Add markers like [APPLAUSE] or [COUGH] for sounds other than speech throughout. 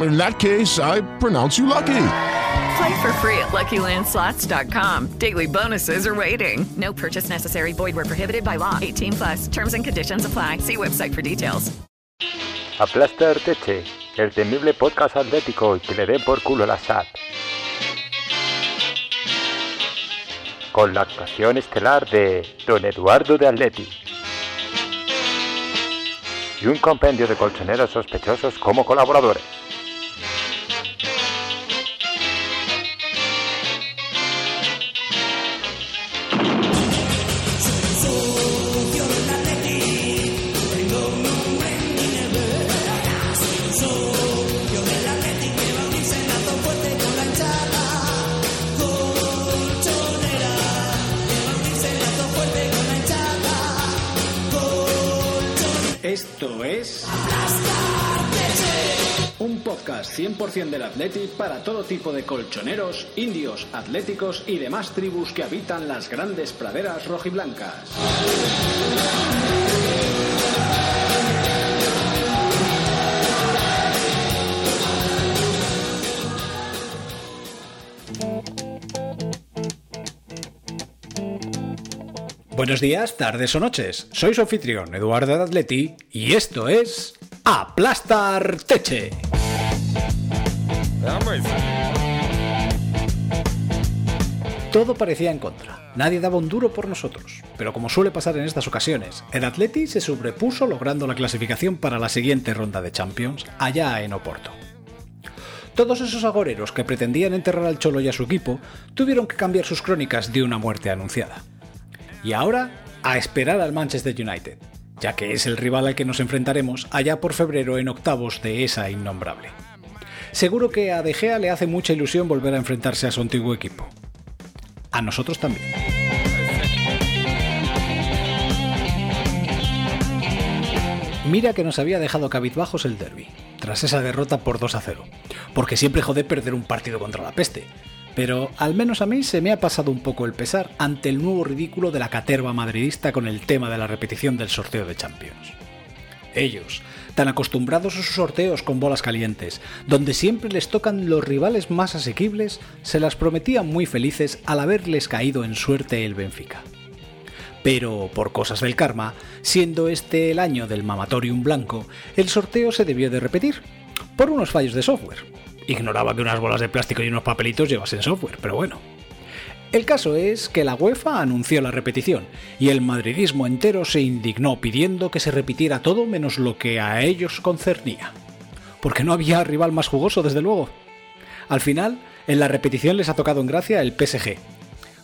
In that case, I pronounce you lucky. Play for free at LuckyLandSlots.com. Daily bonuses are waiting. No purchase necessary. Void where prohibited by law. 18 plus. Terms and conditions apply. See website for details. Aplasta Arteche, el temible podcast atlético y que le den por culo la SAT. Con la actuación estelar de Don Eduardo de Atleti. Y un compendio de colchoneros sospechosos como colaboradores. Esto es un podcast 100% del Atleti para todo tipo de colchoneros, indios, atléticos y demás tribus que habitan las grandes praderas rojiblancas. Buenos días, tardes o noches. Soy su anfitrión, Eduardo Atleti, y esto es Aplastar Teche. Todo parecía en contra. Nadie daba un duro por nosotros. Pero como suele pasar en estas ocasiones, el Atleti se sobrepuso logrando la clasificación para la siguiente ronda de Champions, allá en Oporto. Todos esos agoreros que pretendían enterrar al Cholo y a su equipo tuvieron que cambiar sus crónicas de una muerte anunciada. Y ahora, a esperar al Manchester United, ya que es el rival al que nos enfrentaremos allá por febrero en octavos de esa innombrable. Seguro que a De Gea le hace mucha ilusión volver a enfrentarse a su antiguo equipo. A nosotros también. Mira que nos había dejado cabizbajos el derby, tras esa derrota por 2 a 0, porque siempre jode perder un partido contra la peste, pero al menos a mí se me ha pasado un poco el pesar ante el nuevo ridículo de la caterva madridista con el tema de la repetición del sorteo de Champions. Ellos, tan acostumbrados a sus sorteos con bolas calientes, donde siempre les tocan los rivales más asequibles, se las prometían muy felices al haberles caído en suerte el Benfica. Pero, por cosas del karma, siendo este el año del mamatorium blanco, el sorteo se debió de repetir, por unos fallos de software, ignoraba que unas bolas de plástico y unos papelitos llevasen software, pero bueno. El caso es que la UEFA anunció la repetición y el madridismo entero se indignó pidiendo que se repitiera todo menos lo que a ellos concernía. Porque no había rival más jugoso, desde luego. Al final, en la repetición les ha tocado en gracia el PSG,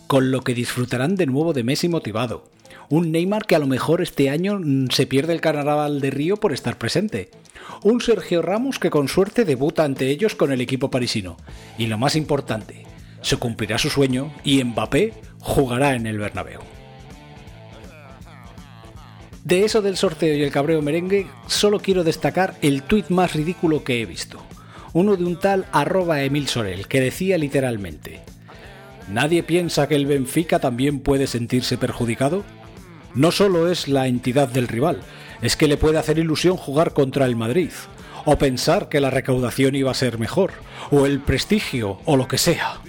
con lo que disfrutarán de nuevo de Messi motivado. Un Neymar que a lo mejor este año se pierde el carnaval de Río por estar presente un Sergio Ramos que con suerte debuta ante ellos con el equipo parisino. Y lo más importante, se cumplirá su sueño y Mbappé jugará en el Bernabéu. De eso del sorteo y el cabreo merengue, solo quiero destacar el tuit más ridículo que he visto. Uno de un tal arroba Emil Sorel, que decía literalmente, ¿Nadie piensa que el Benfica también puede sentirse perjudicado? No solo es la entidad del rival, es que le puede hacer ilusión jugar contra el Madrid, o pensar que la recaudación iba a ser mejor, o el prestigio, o lo que sea.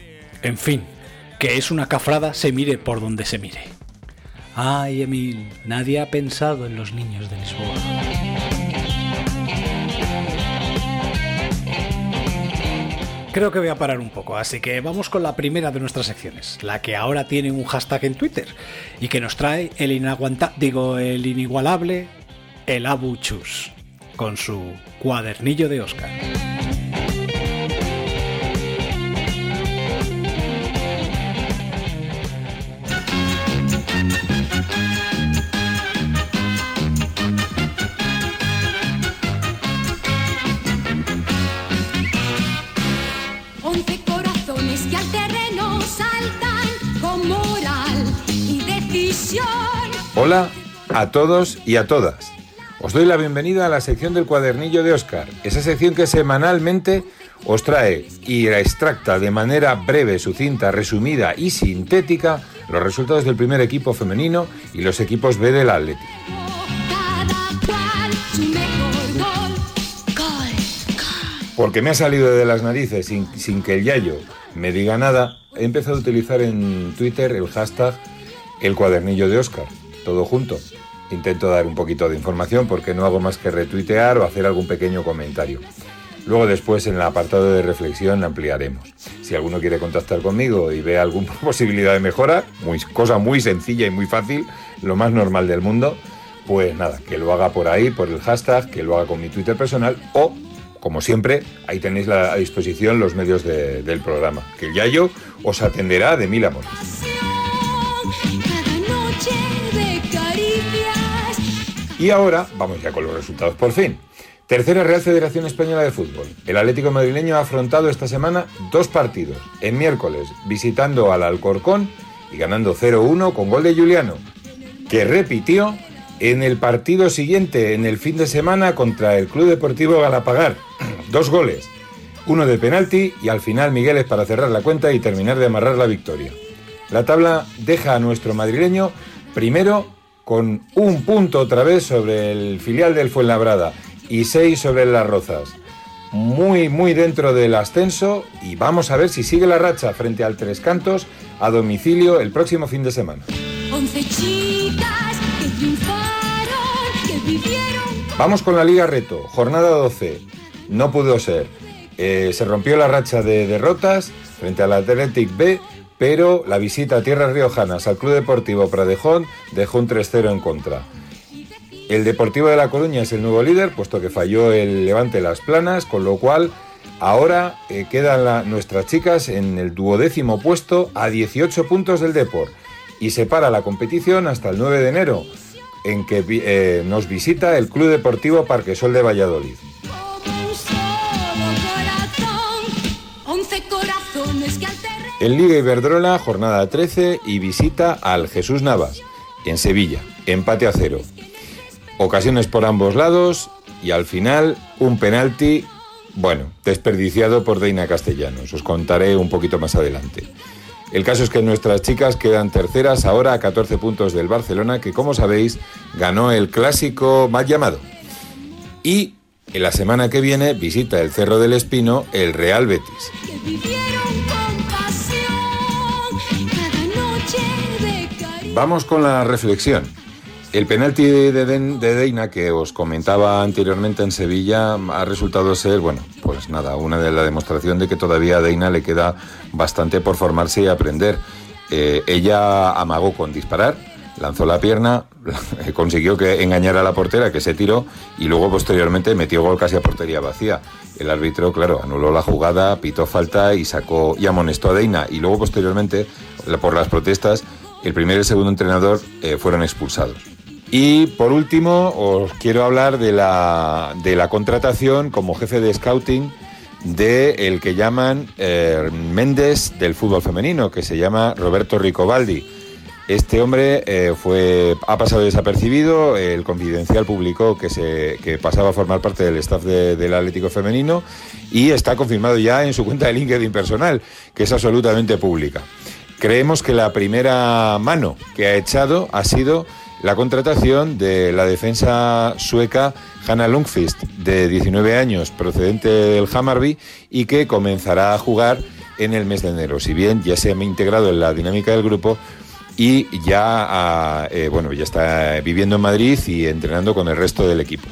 En fin, que es una cafrada se mire por donde se mire. Ay, Emil, nadie ha pensado en los niños de Lisboa. Creo que voy a parar un poco, así que vamos con la primera de nuestras secciones, la que ahora tiene un hashtag en Twitter y que nos trae el inaguanta, digo, el inigualable, el Abu Chus, con su cuadernillo de Oscar. Hola a todos y a todas. Os doy la bienvenida a la sección del cuadernillo de Oscar, esa sección que semanalmente os trae y extracta de manera breve, sucinta, resumida y sintética los resultados del primer equipo femenino y los equipos B del Atleti. Porque me ha salido de las narices sin, sin que el Yayo me diga nada, he empezado a utilizar en Twitter el hashtag el cuadernillo de Oscar, todo junto. Intento dar un poquito de información porque no hago más que retuitear o hacer algún pequeño comentario. Luego después en el apartado de reflexión ampliaremos. Si alguno quiere contactar conmigo y ve alguna [LAUGHS] posibilidad de mejora, muy, cosa muy sencilla y muy fácil, lo más normal del mundo, pues nada, que lo haga por ahí, por el hashtag, que lo haga con mi Twitter personal o, como siempre, ahí tenéis a disposición los medios de- del programa, que el Yayo os atenderá de mil amores. Y ahora vamos ya con los resultados por fin. Tercera Real Federación Española de Fútbol. El Atlético Madrileño ha afrontado esta semana dos partidos. En miércoles, visitando al Alcorcón y ganando 0-1 con gol de Juliano, que repitió en el partido siguiente, en el fin de semana, contra el Club Deportivo Galapagar. [CLEARS THROAT] Dos goles, uno de penalti y al final Migueles para cerrar la cuenta y terminar de amarrar la victoria. La tabla deja a nuestro madrileño primero con un punto otra vez sobre el filial del Fuenlabrada y seis sobre Las Rozas. Muy, muy dentro del ascenso y vamos a ver si sigue la racha frente al Tres Cantos a domicilio el próximo fin de semana. Once chicas que triunfaron, que vivieron. Vamos con la Liga Reto, jornada 12. No pudo ser. Eh, se rompió la racha de derrotas frente al Athletic B, pero la visita a Tierras Riojanas al Club Deportivo Pradejón dejó un 3-0 en contra. El Deportivo de La Coruña es el nuevo líder, puesto que falló el Levante Las Planas, con lo cual ahora eh, quedan nuestras chicas en el duodécimo puesto a 18 puntos del Deport y se para la competición hasta el 9 de enero, en que eh, nos visita el Club Deportivo Parquesol de Valladolid. En Liga Iberdrola, jornada 13 y visita al Jesús Navas, en Sevilla, empate a cero. Ocasiones por ambos lados y al final un penalti, bueno, desperdiciado por Deina Castellanos. Os contaré un poquito más adelante. El caso es que nuestras chicas quedan terceras ahora a 14 puntos del Barcelona, que como sabéis ganó el clásico más llamado. Y en la semana que viene visita el Cerro del Espino el Real Betis. Vamos con la reflexión. El penalti de, Deina que os comentaba anteriormente en Sevilla ha resultado ser, bueno, pues nada, una de la demostración de que todavía a Deina le queda bastante por formarse y aprender. Eh, ella amagó con disparar, lanzó la pierna, [LAUGHS] consiguió que engañara a la portera que se tiró y luego posteriormente metió gol casi a portería vacía. El árbitro, claro, anuló la jugada, pitó falta y sacó y amonestó a Deina y luego posteriormente por las protestas el primer y el segundo entrenador eh, fueron expulsados. Y por último, os quiero hablar de la, de la contratación como jefe de scouting de el que llaman eh, Méndez del fútbol femenino, que se llama Roberto Ricobaldi. Este hombre eh, fue, ha pasado desapercibido, el Confidencial publicó que, se, que pasaba a formar parte del staff de- del Atlético Femenino y está confirmado ya en su cuenta de LinkedIn personal, que es absolutamente pública. Creemos que la primera mano que ha echado ha sido la contratación de la defensa sueca Hanna Lundqvist, de 19 años, procedente del Hammarby y que comenzará a jugar en el mes de enero. Si bien ya se ha integrado en la dinámica del grupo y ya, eh, bueno, ya está viviendo en Madrid y entrenando con el resto del equipo.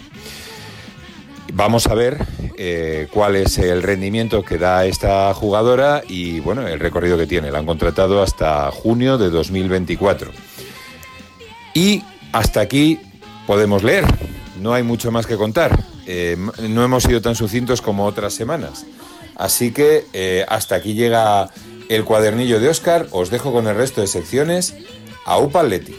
Vamos a ver eh, cuál es el rendimiento que da esta jugadora y bueno, el recorrido que tiene. La han contratado hasta junio de 2024. Y hasta aquí podemos leer. No hay mucho más que contar. Eh, no hemos sido tan sucintos como otras semanas. Así que eh, hasta aquí llega el cuadernillo de Oscar. Os dejo con el resto de secciones. A Upaletti.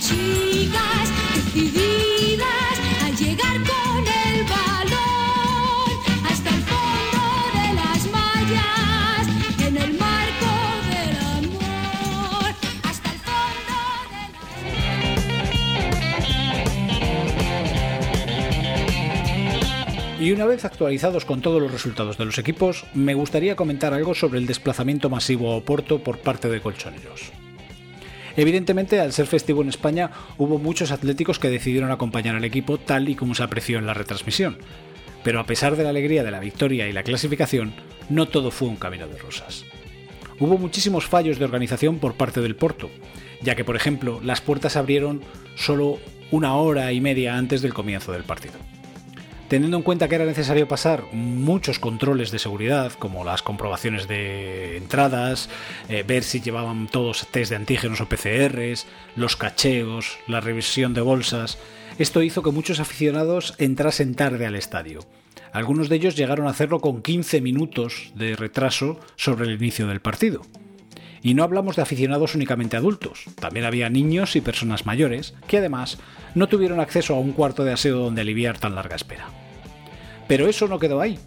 Chicas decididas llegar con el balón hasta el fondo de las mallas, en el marco del amor, hasta el fondo de Y una vez actualizados con todos los resultados de los equipos, me gustaría comentar algo sobre el desplazamiento masivo a Oporto por parte de colchoneros. Evidentemente, al ser festivo en España, hubo muchos atléticos que decidieron acompañar al equipo tal y como se apreció en la retransmisión. Pero a pesar de la alegría de la victoria y la clasificación, no todo fue un camino de rosas. Hubo muchísimos fallos de organización por parte del Porto, ya que, por ejemplo, las puertas abrieron solo una hora y media antes del comienzo del partido. Teniendo en cuenta que era necesario pasar muchos controles de seguridad, como las comprobaciones de entradas, eh, ver si llevaban todos test de antígenos o PCRs, los cacheos, la revisión de bolsas, esto hizo que muchos aficionados entrasen tarde al estadio. Algunos de ellos llegaron a hacerlo con 15 minutos de retraso sobre el inicio del partido. Y no hablamos de aficionados únicamente adultos, también había niños y personas mayores, que además no tuvieron acceso a un cuarto de aseo donde aliviar tan larga espera. Pero eso no quedó ahí.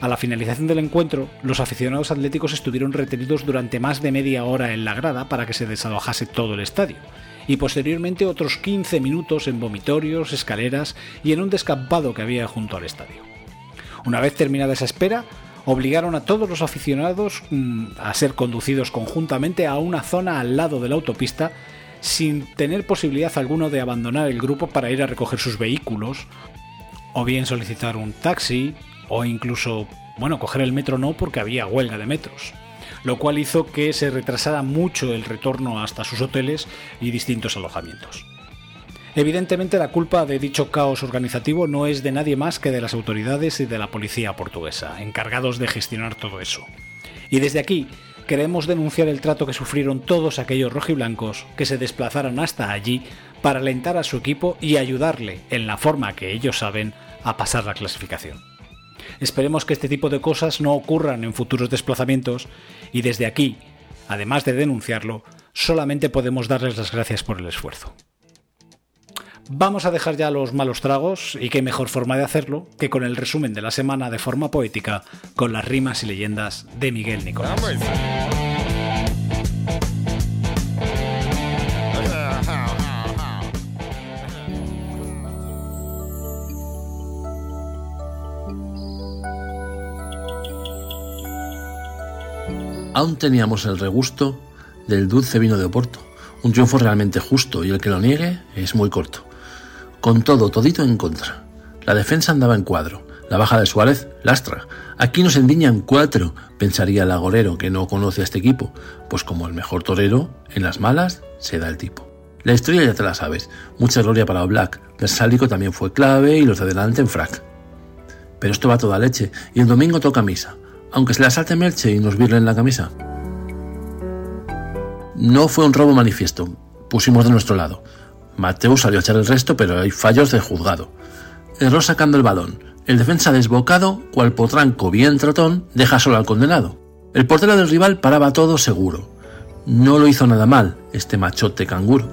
A la finalización del encuentro, los aficionados atléticos estuvieron retenidos durante más de media hora en la grada para que se desalojase todo el estadio, y posteriormente otros 15 minutos en vomitorios, escaleras y en un descampado que había junto al estadio. Una vez terminada esa espera, obligaron a todos los aficionados mm, a ser conducidos conjuntamente a una zona al lado de la autopista sin tener posibilidad alguna de abandonar el grupo para ir a recoger sus vehículos, o bien solicitar un taxi, o incluso, bueno, coger el metro no porque había huelga de metros, lo cual hizo que se retrasara mucho el retorno hasta sus hoteles y distintos alojamientos. Evidentemente la culpa de dicho caos organizativo no es de nadie más que de las autoridades y de la policía portuguesa, encargados de gestionar todo eso. Y desde aquí queremos denunciar el trato que sufrieron todos aquellos rojiblancos que se desplazaron hasta allí para alentar a su equipo y ayudarle, en la forma que ellos saben, a pasar la clasificación. Esperemos que este tipo de cosas no ocurran en futuros desplazamientos y desde aquí, además de denunciarlo, solamente podemos darles las gracias por el esfuerzo. Vamos a dejar ya los malos tragos y qué mejor forma de hacerlo que con el resumen de la semana de forma poética con las rimas y leyendas de Miguel Nicolás. Aún teníamos el regusto del dulce vino de Oporto, un triunfo realmente justo y el que lo niegue es muy corto. Con todo, todito en contra. La defensa andaba en cuadro, la baja de Suárez lastra. Aquí nos endiñan cuatro, pensaría el agorero que no conoce a este equipo, pues como el mejor torero, en las malas se da el tipo. La historia ya te la sabes, mucha gloria para Black, Versálico también fue clave y los de adelante en frac. Pero esto va toda leche, y el domingo toca misa, aunque se le asalte Merche y nos virlen la camisa. No fue un robo manifiesto, pusimos de nuestro lado. Mateo salió a echar el resto, pero hay fallos de juzgado. Erró sacando el balón. El defensa desbocado, cual potranco bien trotón, deja solo al condenado. El portero del rival paraba todo seguro. No lo hizo nada mal, este machote canguro.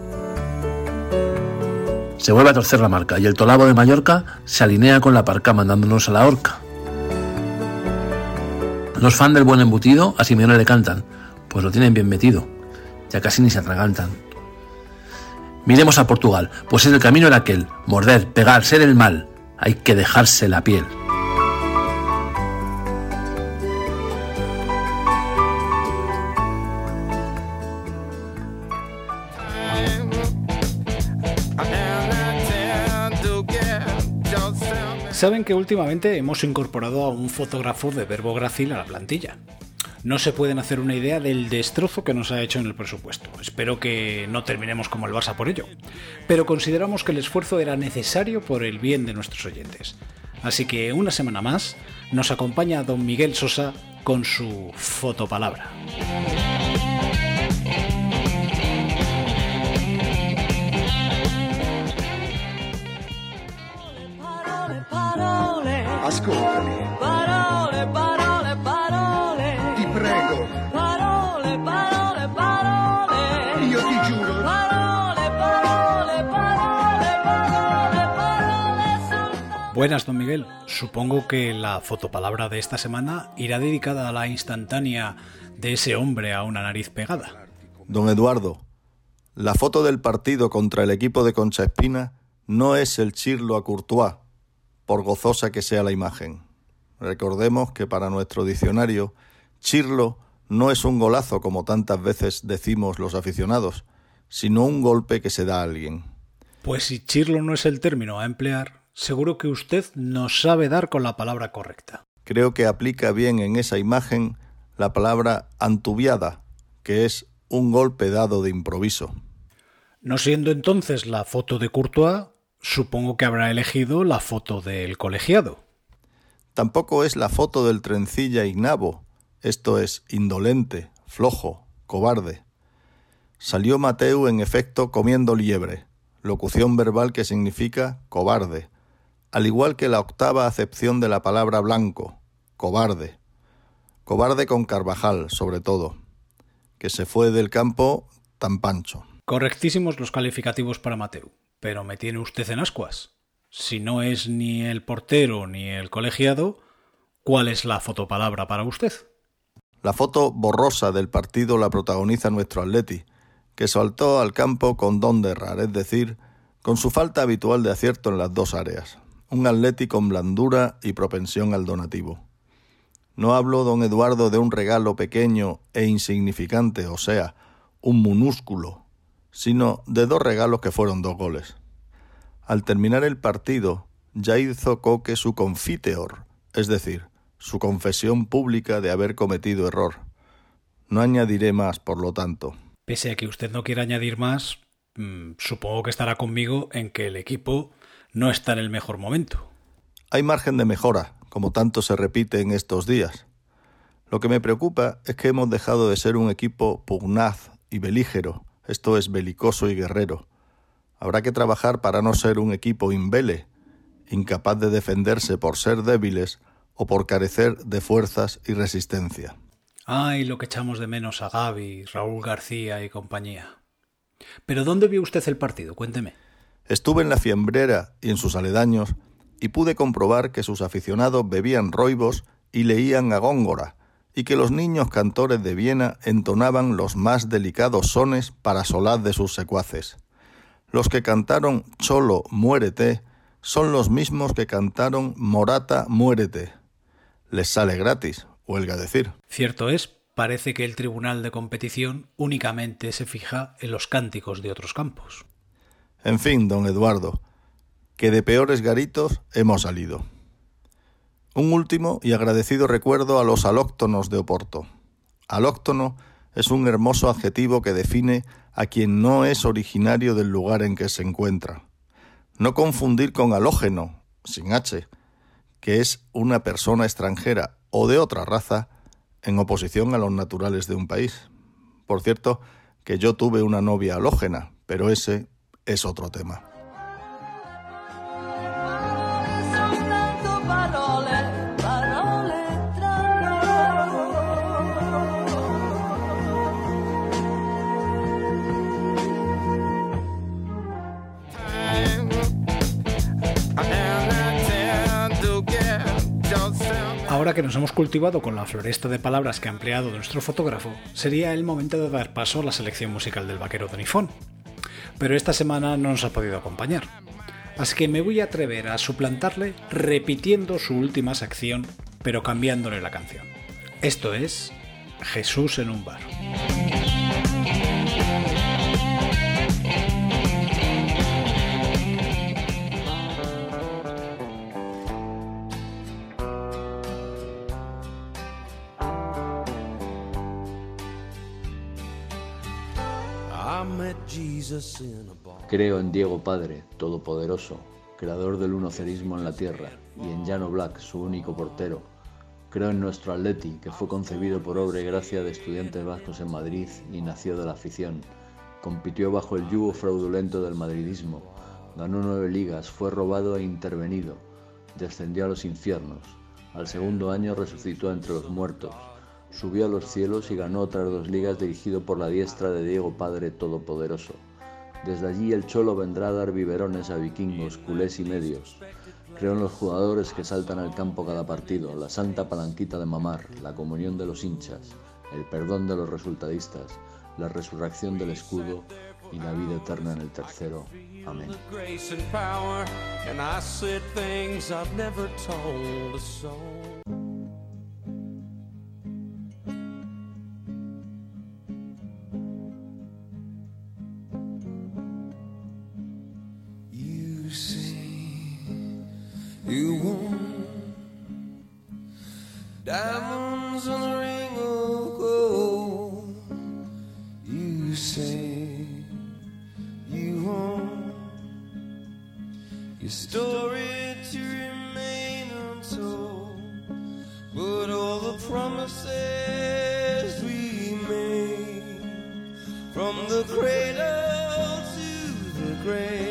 Se vuelve a torcer la marca y el tolabo de Mallorca se alinea con la parca mandándonos a la horca. Los fans del buen embutido a Simeone le cantan, pues lo tienen bien metido. Ya casi ni se atragantan. Miremos a Portugal, pues en el camino era aquel, morder, pegar, ser el mal. Hay que dejarse la piel. Saben que últimamente hemos incorporado a un fotógrafo de verbo grácil a la plantilla. no se pueden hacer una idea del destrozo que nos ha hecho en el presupuesto. Espero que no terminemos como el Barça por ello. Pero consideramos que el esfuerzo era necesario por el bien de nuestros oyentes. Así que una semana más nos acompaña don Miguel Sosa con su fotopalabra. Ascoltami. Parole, parole, parole. Ti prego. Parole, parole, parole. Io ti giuro. Parole, parole, parole, parole, parole soltanto. Buenas, don Miguel. Supongo que la fotopalabra de esta semana irá dedicada a la instantánea de ese hombre a una nariz pegada. Don Eduardo, la foto del partido contra el equipo de Concha Espina no es el chirlo a Courtois, por gozosa que sea la imagen. Recordemos que para nuestro diccionario, chirlo no es un golazo como tantas veces decimos los aficionados, sino un golpe que se da a alguien. Pues si chirlo no es el término a emplear, seguro que usted no sabe dar con la palabra correcta. Creo que aplica bien en esa imagen la palabra antubiada, que es un golpe dado de improviso. No siendo entonces la foto de Courtois, supongo que habrá elegido la foto del colegiado. Tampoco es la foto del trencilla ignabo, esto es indolente, flojo, cobarde. Salió Mateu en efecto comiendo liebre, locución verbal que significa cobarde, al igual que la octava acepción de la palabra blanco, cobarde. Cobarde con Carvajal, sobre todo, que se fue del campo tan pancho. Correctísimos los calificativos para Mateu, pero me tiene usted en ascuas. Si no es ni el portero ni el colegiado, ¿cuál es la fotopalabra para usted? La foto borrosa del partido la protagoniza nuestro Atleti, que saltó al campo con don de errar, es decir, con su falta habitual de acierto en las dos áreas. Un Atleti con blandura y propensión al donativo. No hablo, don Eduardo, de un regalo pequeño e insignificante, o sea, un minúsculo, sino de dos regalos que fueron dos goles. Al terminar el partido, ya hizo Coque su confiteor, es decir, su confesión pública de haber cometido error. No añadiré más, por lo tanto. Pese a que usted no quiera añadir más, mmm, supongo que estará conmigo en que el equipo no está en el mejor momento. Hay margen de mejora, como tanto se repite en estos días. Lo que me preocupa es que hemos dejado de ser un equipo pugnaz y belígero, esto es belicoso y guerrero. Habrá que trabajar para no ser un equipo imbele, incapaz de defenderse por ser débiles o por carecer de fuerzas y resistencia. Ay, lo que echamos de menos a Gaby, Raúl García y compañía. Pero ¿dónde vio usted el partido? Cuénteme. Estuve en la fiembrera y en sus aledaños y pude comprobar que sus aficionados bebían roibos y leían a Góngora, y que los niños cantores de Viena entonaban los más delicados sones para solaz de sus secuaces. Los que cantaron Cholo, muérete, son los mismos que cantaron Morata, muérete. Les sale gratis, huelga decir. Cierto es, parece que el Tribunal de Competición únicamente se fija en los cánticos de otros campos. En fin, don Eduardo, que de peores garitos hemos salido. Un último y agradecido recuerdo a los alóctonos de Oporto. Alóctono es un hermoso adjetivo que define a quien no es originario del lugar en que se encuentra. No confundir con halógeno, sin H, que es una persona extranjera o de otra raza en oposición a los naturales de un país. Por cierto, que yo tuve una novia halógena, pero ese es otro tema. Ahora que nos hemos cultivado con la floresta de palabras que ha empleado nuestro fotógrafo, sería el momento de dar paso a la selección musical del vaquero Donifón. Pero esta semana no nos ha podido acompañar. Así que me voy a atrever a suplantarle repitiendo su última sección, pero cambiándole la canción. Esto es Jesús en un bar. Creo en Diego Padre, Todopoderoso, creador del unocerismo en la tierra, y en Llano Black, su único portero. Creo en nuestro Atleti, que fue concebido por obra y gracia de estudiantes vascos en Madrid y nació de la afición. Compitió bajo el yugo fraudulento del madridismo, ganó nueve ligas, fue robado e intervenido, descendió a los infiernos. Al segundo año resucitó entre los muertos, subió a los cielos y ganó otras dos ligas dirigido por la diestra de Diego Padre Todopoderoso. Desde allí el Cholo vendrá a dar biberones a vikingos, culés y medios. Creo en los jugadores que saltan al campo cada partido, la santa palanquita de mamar, la comunión de los hinchas, el perdón de los resultadistas, la resurrección del escudo y la vida eterna en el tercero. Amén. The cradle to the grave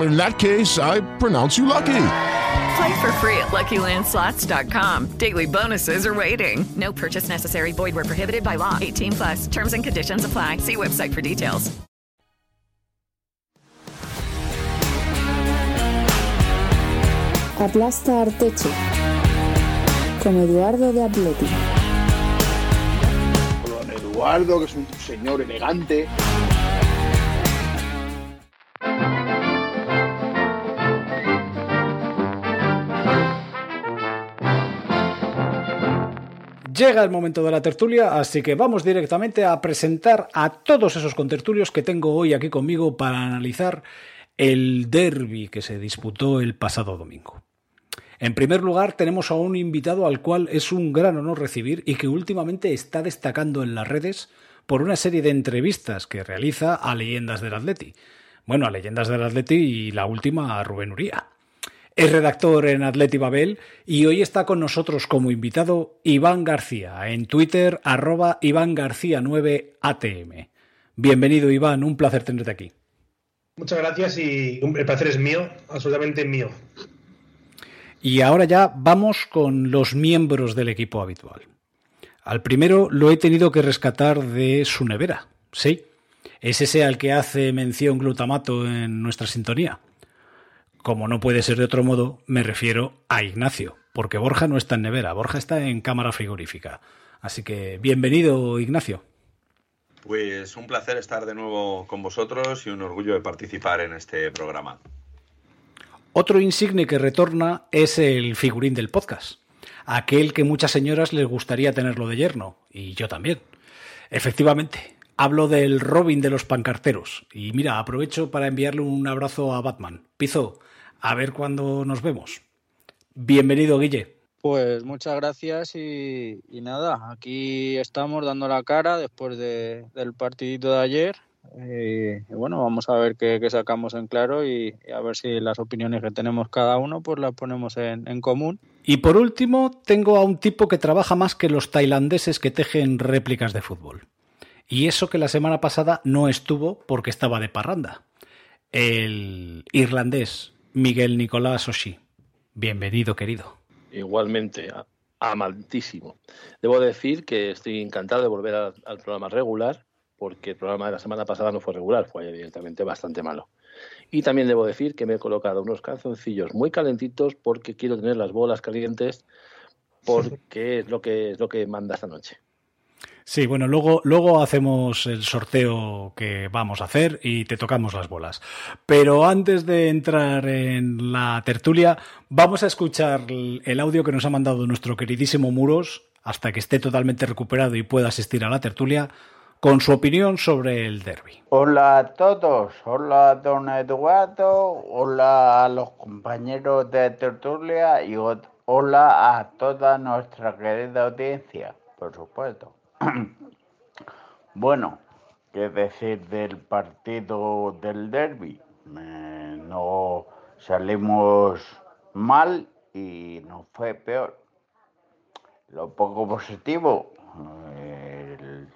In that case, I pronounce you lucky. Play for free at LuckyLandSlots.com. Daily bonuses are waiting. No purchase necessary. Void where prohibited by law. 18 plus. Terms and conditions apply. See website for details. Aplasta Arteche con Eduardo de Atleti. Don Eduardo, que es un señor elegante. Llega el momento de la tertulia, así que vamos directamente a presentar a todos esos contertulios que tengo hoy aquí conmigo para analizar el derby que se disputó el pasado domingo. En primer lugar, tenemos a un invitado al cual es un gran honor recibir y que últimamente está destacando en las redes por una serie de entrevistas que realiza a leyendas del Atleti. Bueno, a leyendas del Atleti y la última a Rubén Uría. Es redactor en Atleti Babel y hoy está con nosotros como invitado Iván García, en Twitter arroba Iván García 9ATM. Bienvenido Iván, un placer tenerte aquí. Muchas gracias y el placer es mío, absolutamente mío. Y ahora ya vamos con los miembros del equipo habitual. Al primero lo he tenido que rescatar de su nevera. Sí, es ese al que hace mención glutamato en nuestra sintonía. Como no puede ser de otro modo, me refiero a Ignacio, porque Borja no está en nevera, Borja está en cámara frigorífica. Así que bienvenido, Ignacio. Pues un placer estar de nuevo con vosotros y un orgullo de participar en este programa. Otro insigne que retorna es el figurín del podcast, aquel que muchas señoras les gustaría tenerlo de yerno, y yo también. Efectivamente, hablo del Robin de los pancarteros, y mira, aprovecho para enviarle un abrazo a Batman. Pizo, a ver cuándo nos vemos. Bienvenido, Guille. Pues muchas gracias y, y nada, aquí estamos dando la cara después de, del partidito de ayer eh, y bueno, vamos a ver qué, qué sacamos en claro y, y, a ver si las opiniones que tenemos cada uno pues las ponemos en, en, común. Y por último, tengo a un tipo que trabaja más que los tailandeses que tejen réplicas de fútbol. Y eso que la semana pasada no estuvo porque estaba de parranda. El irlandés Miguel Nicolás Oshí. Bienvenido, querido. Igualmente, amantísimo. Debo decir que estoy encantado de volver al, al programa regular porque el programa de la semana pasada no fue regular, fue evidentemente bastante malo. Y también debo decir que me he colocado unos calzoncillos muy calentitos porque quiero tener las bolas calientes porque es lo que es lo que manda esta noche. Sí, bueno, luego, luego hacemos el sorteo que vamos a hacer y te tocamos las bolas. Pero antes de entrar en la tertulia, vamos a escuchar el audio que nos ha mandado nuestro queridísimo Muros hasta que esté totalmente recuperado y pueda asistir a la tertulia con su opinión sobre el derby. Hola a todos, hola a don Eduardo, hola a los compañeros de tertulia y hola a toda nuestra querida audiencia, por supuesto. [CLEARS THROAT] bueno, qué decir del partido del derby. Eh, no salimos mal y nos fue peor. Lo poco positivo, el,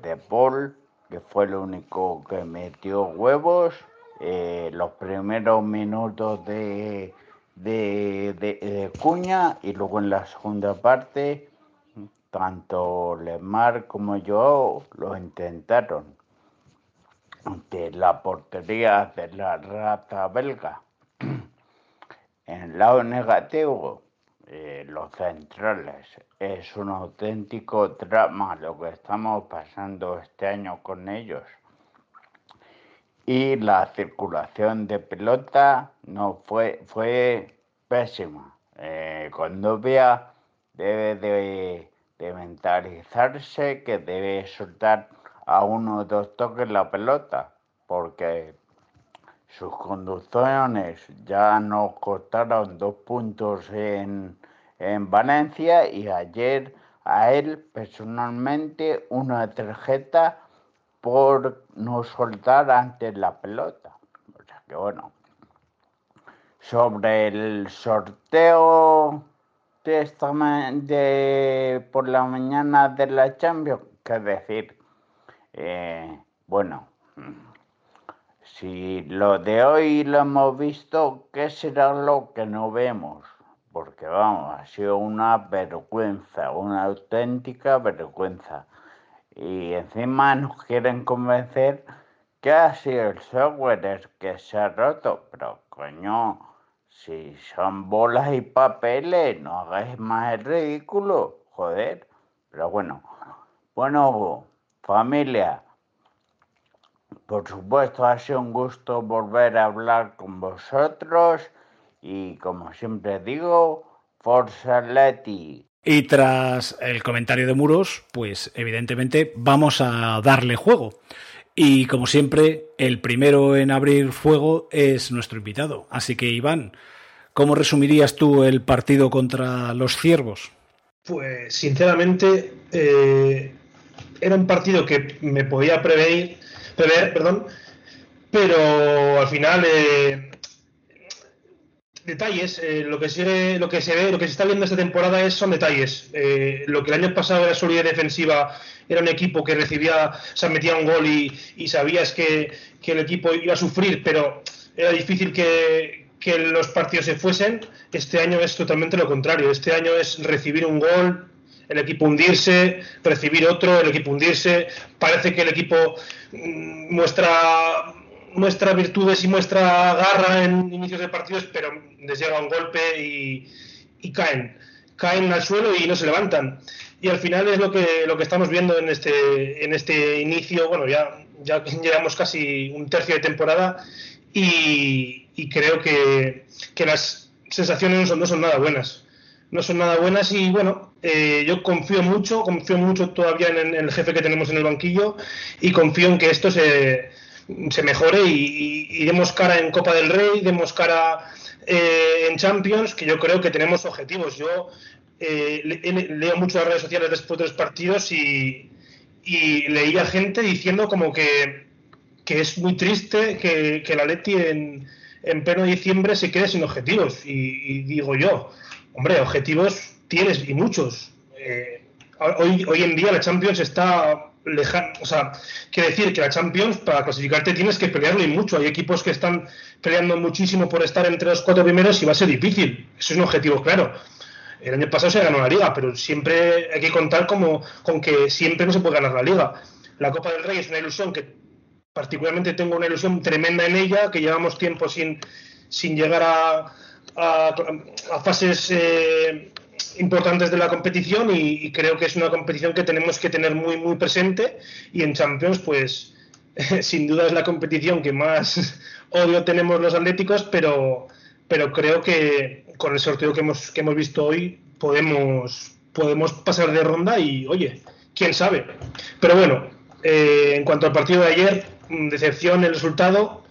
de Paul, que fue el único que metió huevos. Eh, los primeros minutos de, Cuña y luego en la segunda parte tanto Lemar como yo lo intentaron ante la portería de la rata belga. [CLEARS THROAT] En el lado negativo, eh, los centrales. Es un auténtico drama lo que estamos pasando este año con ellos. Y la circulación de pelota no fue, fue pésima. Eh, debe de, de mentalizarse que debe soltar a uno o dos toques la pelota, porque sus conducciones ya nos costaron dos puntos en, en Valencia y ayer a él personalmente una tarjeta por no soltar antes la pelota. O sea que bueno. Sobre el sorteo esta de por la mañana de la Champions, qué decir, Eh, bueno, si lo de hoy lo hemos visto, ¿qué será lo que no vemos? Porque vamos, ha sido una vergüenza, una auténtica vergüenza. Y encima nos quieren convencer que ha sido el software el que se ha roto. Pero coño, si son bolas y papeles, no hagáis más el ridículo, joder. Pero bueno, bueno, familia, por supuesto ha sido un gusto volver a hablar con vosotros y como siempre digo, Forza Leti. Y tras el comentario de Muros, pues evidentemente vamos a darle juego. Y como siempre, el primero en abrir fuego es nuestro invitado. Así que Iván, ¿cómo resumirías tú el partido contra los ciervos? Pues sinceramente eh, era un partido que me podía prever, prever perdón, pero al final eh, detalles, eh, lo que se lo que se ve, lo que se está viendo esta temporada es son detalles. Eh, lo que el año pasado era solidez defensiva, era un equipo que recibía, se metía un gol y, y sabías que, que el equipo iba a sufrir, pero era difícil que, que los partidos se fuesen. Este año es totalmente lo contrario. Este año es recibir un gol, el equipo hundirse, recibir otro, el equipo hundirse. Parece que el equipo mm, muestra muestra virtudes y muestra garra en inicios de partidos, pero les llega un golpe y, y caen. Caen al suelo y no se levantan. Y al final es lo que, lo que estamos viendo en este, en este inicio. Bueno, ya, ya llevamos casi un tercio de temporada y, y creo que, que las sensaciones no son, no son nada buenas. No son nada buenas y bueno, eh, yo confío mucho, confío mucho todavía en, en el jefe que tenemos en el banquillo y confío en que esto se, se mejore y, y- demos cara en Copa del Rey, demos cara eh, en Champions, que yo creo que tenemos objetivos. Yo eh, le- le- leo mucho las redes sociales después de los partidos y, y leía gente diciendo como que, que es muy triste que, que la Leti en, en pleno diciembre se quede sin objetivos. Y, y digo yo, hombre, objetivos tienes y muchos. Eh, hoy, hoy en día la Champions está O sea, quiere decir que la Champions, para clasificarte, tienes que pelearlo y mucho. Hay equipos que están peleando muchísimo por estar entre los cuatro primeros y va a ser difícil. Eso es un objetivo claro. El año pasado se ganó la liga, pero siempre hay que contar como, con que siempre no se puede ganar la liga. La Copa del Rey es una ilusión que particularmente tengo una ilusión tremenda en ella, que llevamos tiempo sin, sin llegar a, a- a fases eh, importantes de la competición y, creo que es una competición que tenemos que tener muy, muy presente y en Champions, pues [LAUGHS] sin duda es la competición que más [LAUGHS] odio tenemos los atléticos, pero, pero creo que con el sorteo que hemos, que hemos visto hoy podemos, podemos pasar de ronda y, oye, quién sabe. Pero bueno, eh, en cuanto al partido de ayer, mm, decepción el resultado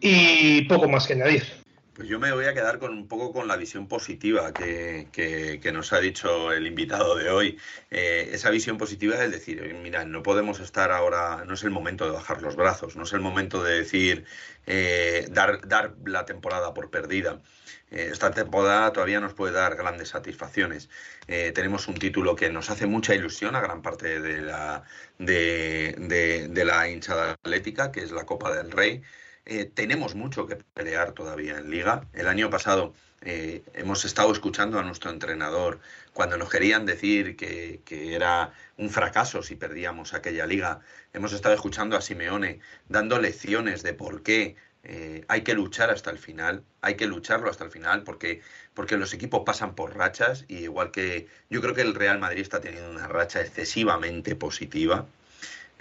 y poco más que añadir. Pues yo me voy a quedar con un poco con la visión positiva que, que- nos ha dicho el invitado de hoy. Eh, esa visión positiva es decir, "Oye, mira, no podemos estar ahora, no es el momento de bajar los brazos, no es el momento de decir, eh, dar, dar la temporada por perdida. Eh, esta temporada todavía nos puede dar grandes satisfacciones. Eh, tenemos un título que nos hace mucha ilusión a gran parte de la, de- de la hinchada atlética, que es la Copa del Rey. Eh, tenemos mucho que pelear todavía en liga. El año pasado eh, hemos estado escuchando a nuestro entrenador cuando nos querían decir que, era un fracaso si perdíamos aquella liga. Hemos estado escuchando a Simeone dando lecciones de por qué eh, hay que luchar hasta el final, hay que lucharlo hasta el final porque, porque los equipos pasan por rachas y igual que yo creo que el Real Madrid está teniendo una racha excesivamente positiva.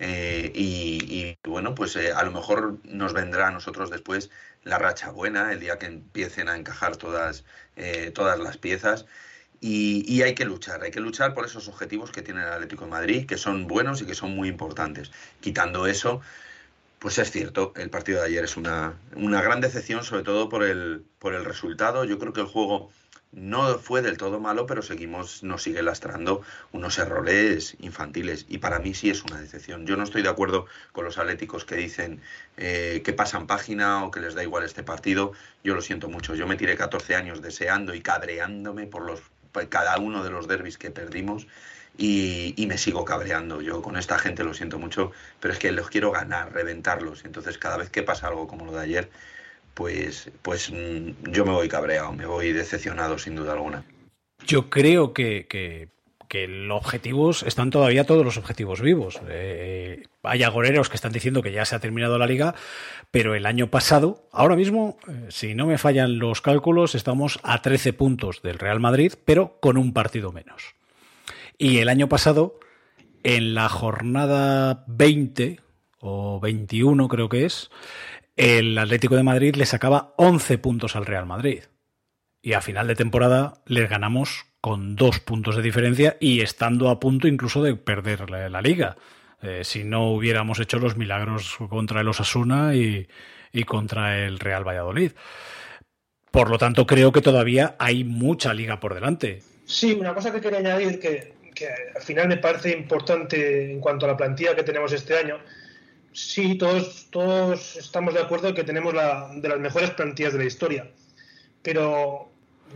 Eh, y, bueno, pues eh, a lo mejor nos vendrá a nosotros después la racha buena, el día que empiecen a encajar todas, eh, todas las piezas. Y, y, hay que luchar, hay que luchar por esos objetivos que tiene el Atlético de Madrid, que son buenos y que son muy importantes. Quitando eso, pues es cierto, el partido de ayer es una, una gran decepción, sobre todo por el, por el resultado. Yo creo que el juego no fue del todo malo, pero seguimos, nos sigue lastrando unos errores infantiles. Y para mí sí es una decepción. Yo no estoy de acuerdo con los atléticos que dicen eh, que pasan página o que les da igual este partido. Yo lo siento mucho. Yo me tiré 14 años deseando y cabreándome por los por cada uno de los derbis que perdimos. Y, y, me sigo cabreando. Yo con esta gente lo siento mucho, pero es que los quiero ganar, reventarlos. Entonces, cada vez que pasa algo como lo de ayer, pues, pues mm, yo me voy cabreado, me voy decepcionado sin duda alguna. Yo creo que, que, los objetivos están todavía todos los objetivos vivos. Eh, hay agoreros que están diciendo que ya se ha terminado la liga, pero el año pasado, ahora mismo, eh, si no me fallan los cálculos, estamos a 13 puntos del Real Madrid, pero con un partido menos. Y el año pasado, en la jornada 20 o 21 creo que es, el Atlético de Madrid le sacaba 11 puntos al Real Madrid. Y a final de temporada les ganamos con dos puntos de diferencia y estando a punto incluso de perder la, liga. Eh, si no hubiéramos hecho los milagros contra el Osasuna y, y contra el Real Valladolid. Por lo tanto, creo que todavía hay mucha liga por delante. Sí, una cosa que quería añadir que, que al final me parece importante en cuanto a la plantilla que tenemos este año sí, todos, todos estamos de acuerdo que tenemos la, de las mejores plantillas de la historia. Pero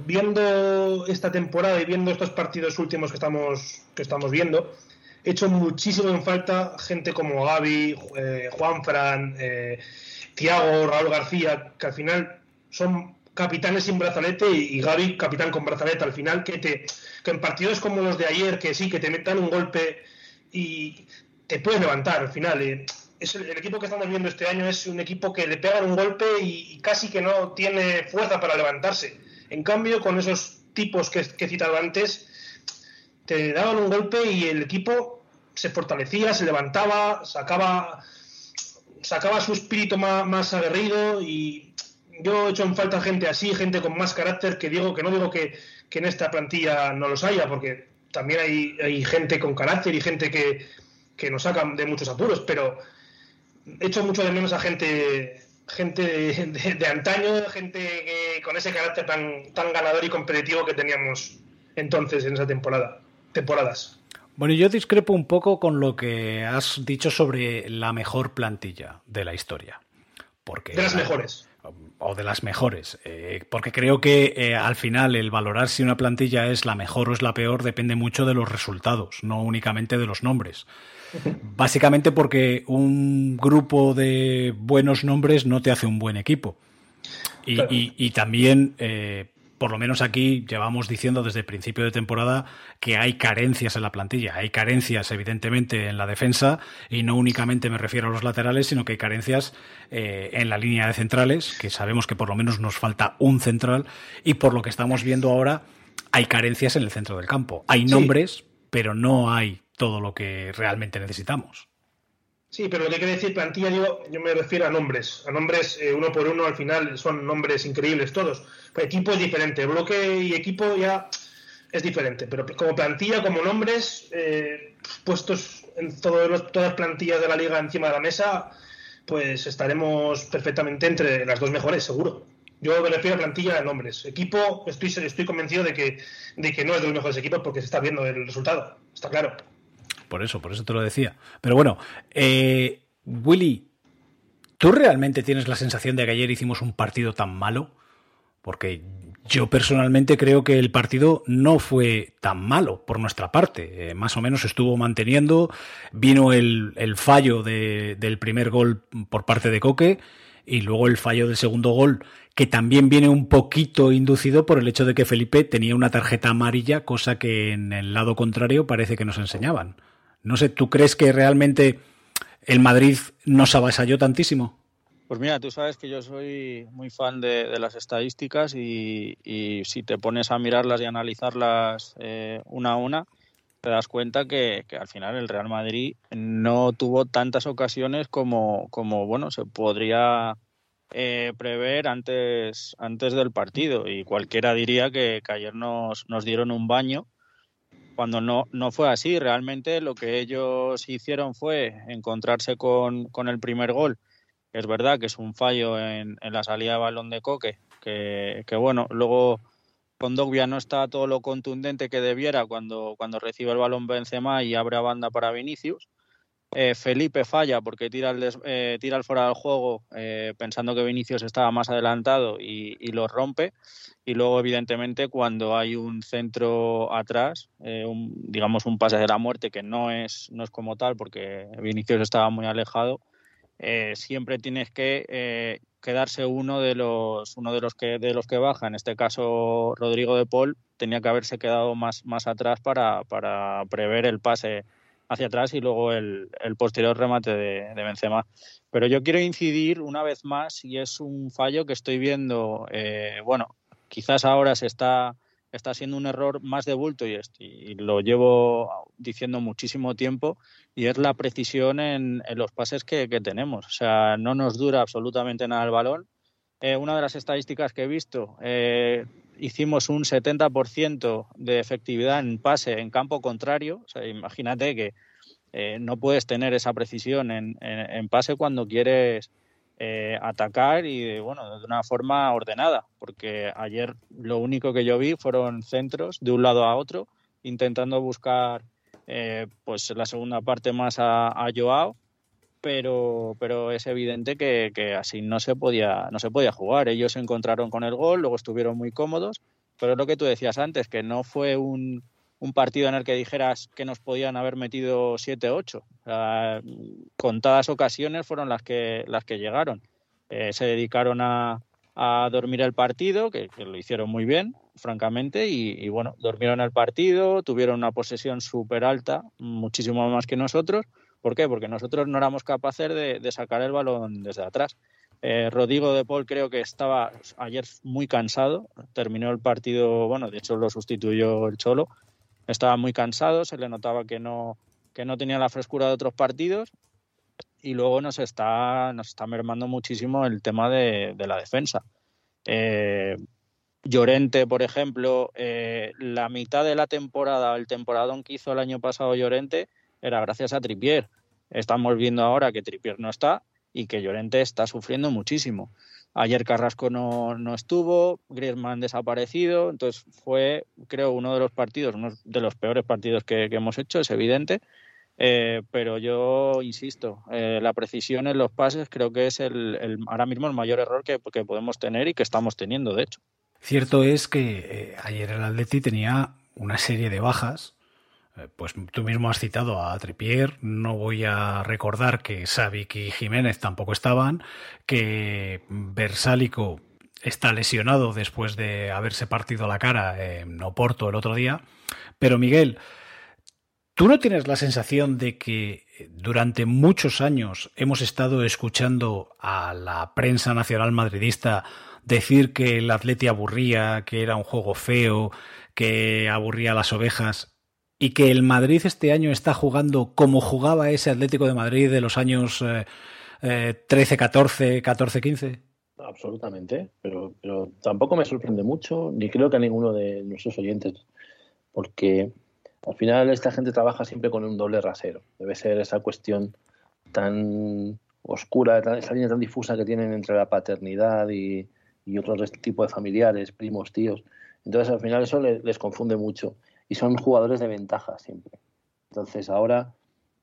viendo esta temporada y viendo estos partidos últimos que estamos, que estamos viendo, he hecho muchísimo en falta gente como Gaby, eh, Juanfran, eh, Tiago, Raúl García, que al final son capitanes sin brazalete y, y Gaby capitán con brazalete al final que te que en partidos como los de ayer que sí que te metan un golpe y te puedes levantar al final eh, el, equipo que estamos viendo este año es un equipo que le pegan un golpe y, y, casi que no tiene fuerza para levantarse. En cambio, con esos tipos que, que he citado antes, te daban un golpe y el equipo se fortalecía, se levantaba, sacaba, sacaba su espíritu más, más aguerrido y yo he hecho en falta gente así, gente con más carácter, que digo que no digo que, que en esta plantilla no los haya, porque también hay, hay gente con carácter y gente que, que nos sacan de muchos apuros, pero echo mucho de menos a gente gente de, de, de antaño, gente que, con ese carácter tan, tan ganador y competitivo que teníamos entonces en esa temporada, temporadas. Bueno, yo discrepo un poco con lo que has dicho sobre la mejor plantilla de la historia. Porque de las mejores. O de las mejores. Eh, porque creo que eh, al final el valorar si una plantilla es la mejor o es la peor depende mucho de los resultados, no únicamente de los nombres. [LAUGHS] Básicamente porque un grupo de buenos nombres no te hace un buen equipo. Y, claro. y, y también, eh, por lo menos aquí, llevamos diciendo desde el principio de temporada que hay carencias en la plantilla. Hay carencias, evidentemente, en la defensa, y no únicamente me refiero a los laterales, sino que hay carencias eh, en la línea de centrales, que sabemos que por lo menos nos falta un central, y por lo que estamos viendo ahora, hay carencias en el centro del campo. Hay nombres, sí. pero no hay todo lo que realmente necesitamos. Sí, pero lo que quiere decir plantilla, yo, me refiero a nombres. A nombres eh, uno por uno, al final son nombres increíbles todos. Pues equipo es diferente, bloque y equipo ya es diferente. Pero como plantilla, como nombres, eh, puestos en todas las plantillas de la liga encima de la mesa, pues estaremos perfectamente entre las dos mejores, seguro. Yo me refiero a plantilla de nombres. Equipo, estoy, estoy convencido de que, de que no es de los mejores equipos porque se está viendo el resultado. Está claro. Por eso, por eso te lo decía. Pero bueno, eh, Willy, ¿tú realmente tienes la sensación de que ayer hicimos un partido tan malo? Porque yo personalmente creo que el partido no fue tan malo por nuestra parte. Eh, más o menos estuvo manteniendo. Vino el, el fallo de, del primer gol por parte de Coque y luego el fallo del segundo gol, que también viene un poquito inducido por el hecho de que Felipe tenía una tarjeta amarilla, cosa que en el lado contrario parece que nos enseñaban. No sé, ¿tú crees que realmente el Madrid nos avasalló tantísimo? Pues mira, tú sabes que yo soy muy fan de, las estadísticas y, y, si te pones a mirarlas y analizarlas eh, una a una, te das cuenta que, que, al final el Real Madrid no tuvo tantas ocasiones como, como bueno, se podría eh, prever antes, antes del partido. Y cualquiera diría que, que ayer nos, nos dieron un baño cuando no, no fue así. Realmente lo que ellos hicieron fue encontrarse con, con el primer gol es verdad que es un fallo en, en la salida de balón de Coque, que, que bueno, luego Condogbia no está todo lo contundente que debiera cuando, cuando recibe el balón Benzema y abre a banda para Vinicius. Eh, Felipe falla porque tira el, des, eh, fuera del juego eh, pensando que Vinicius estaba más adelantado y, lo rompe. Y luego, evidentemente, cuando hay un centro atrás, digamos un pase de la muerte que no es, no es como tal porque Vinicius estaba muy alejado, siempre tienes que quedarse uno de los uno de los que de los que baja en este caso Rodrigo de Paul tenía que haberse quedado más más atrás para, para prever el pase hacia atrás y luego el, el posterior remate de, Benzema pero yo quiero incidir una vez más y es un fallo que estoy viendo eh, bueno quizás ahora se está está siendo un error más de bulto y, y, lo llevo diciendo muchísimo tiempo y es la precisión en, en los pases que, que, tenemos. O sea, no nos dura absolutamente nada el balón. Eh, una de las estadísticas que he visto, eh, hicimos un 70% de efectividad en pase en campo contrario. O sea, imagínate que eh, no puedes tener esa precisión en, pase cuando quieres eh, atacar y bueno de una forma ordenada porque ayer lo único que yo vi fueron centros de un lado a otro intentando buscar eh, pues la segunda parte más a, a Joao pero pero es evidente que, que, así no se podía no se podía jugar ellos se encontraron con el gol luego estuvieron muy cómodos pero es lo que tú decías antes que no fue un un partido en el que dijeras que nos podían haber metido 7-8. O sea, contadas ocasiones fueron las que, las que llegaron. Eh, se dedicaron a, a, dormir el partido, que, lo hicieron muy bien, francamente, y, y, bueno, dormieron el partido, tuvieron una posesión súper alta, muchísimo más que nosotros. ¿Por qué? Porque nosotros no éramos capaces de, sacar el balón desde atrás. Eh, Rodrigo de Paul creo que estaba ayer muy cansado, terminó el partido, bueno, de hecho lo sustituyó el Cholo, estaba muy cansado, se le notaba que no, que no tenía la frescura de otros partidos y luego nos está, nos está mermando muchísimo el tema de, de la defensa. Eh, Llorente, por ejemplo, eh, la mitad de la temporada, el temporadón que hizo el año pasado Llorente, era gracias a Tripier. Estamos viendo ahora que Tripier no está y que Llorente está sufriendo muchísimo. Ayer Carrasco no, no estuvo, Griezmann desaparecido, entonces fue, creo, uno de los partidos, uno de los peores partidos que, hemos hecho, es evidente. Eh, pero yo insisto, eh, la precisión en los pases creo que es el, ahora mismo el mayor error que, podemos tener y que estamos teniendo, de hecho. Cierto es que eh, ayer el Atleti tenía una serie de bajas pues tú mismo has citado a Tripier, no voy a recordar que Savic y Jiménez tampoco estaban, que Versálico está lesionado después de haberse partido la cara en Oporto el otro día, pero Miguel, ¿tú no tienes la sensación de que durante muchos años hemos estado escuchando a la prensa nacional madridista decir que el Atleti aburría, que era un juego feo, que aburría a las ovejas y que el Madrid este año está jugando como jugaba ese Atlético de Madrid de los años eh, eh, 13, 14, 14, 15? Absolutamente, pero, pero tampoco me sorprende mucho, ni creo que a ninguno de nuestros oyentes, porque al final esta gente trabaja siempre con un doble rasero. Debe ser esa cuestión tan oscura, esa línea tan difusa que tienen entre la paternidad y, y otros tipos de familiares, primos, tíos. Entonces al final eso les confunde mucho y son jugadores de ventaja siempre. Entonces ahora,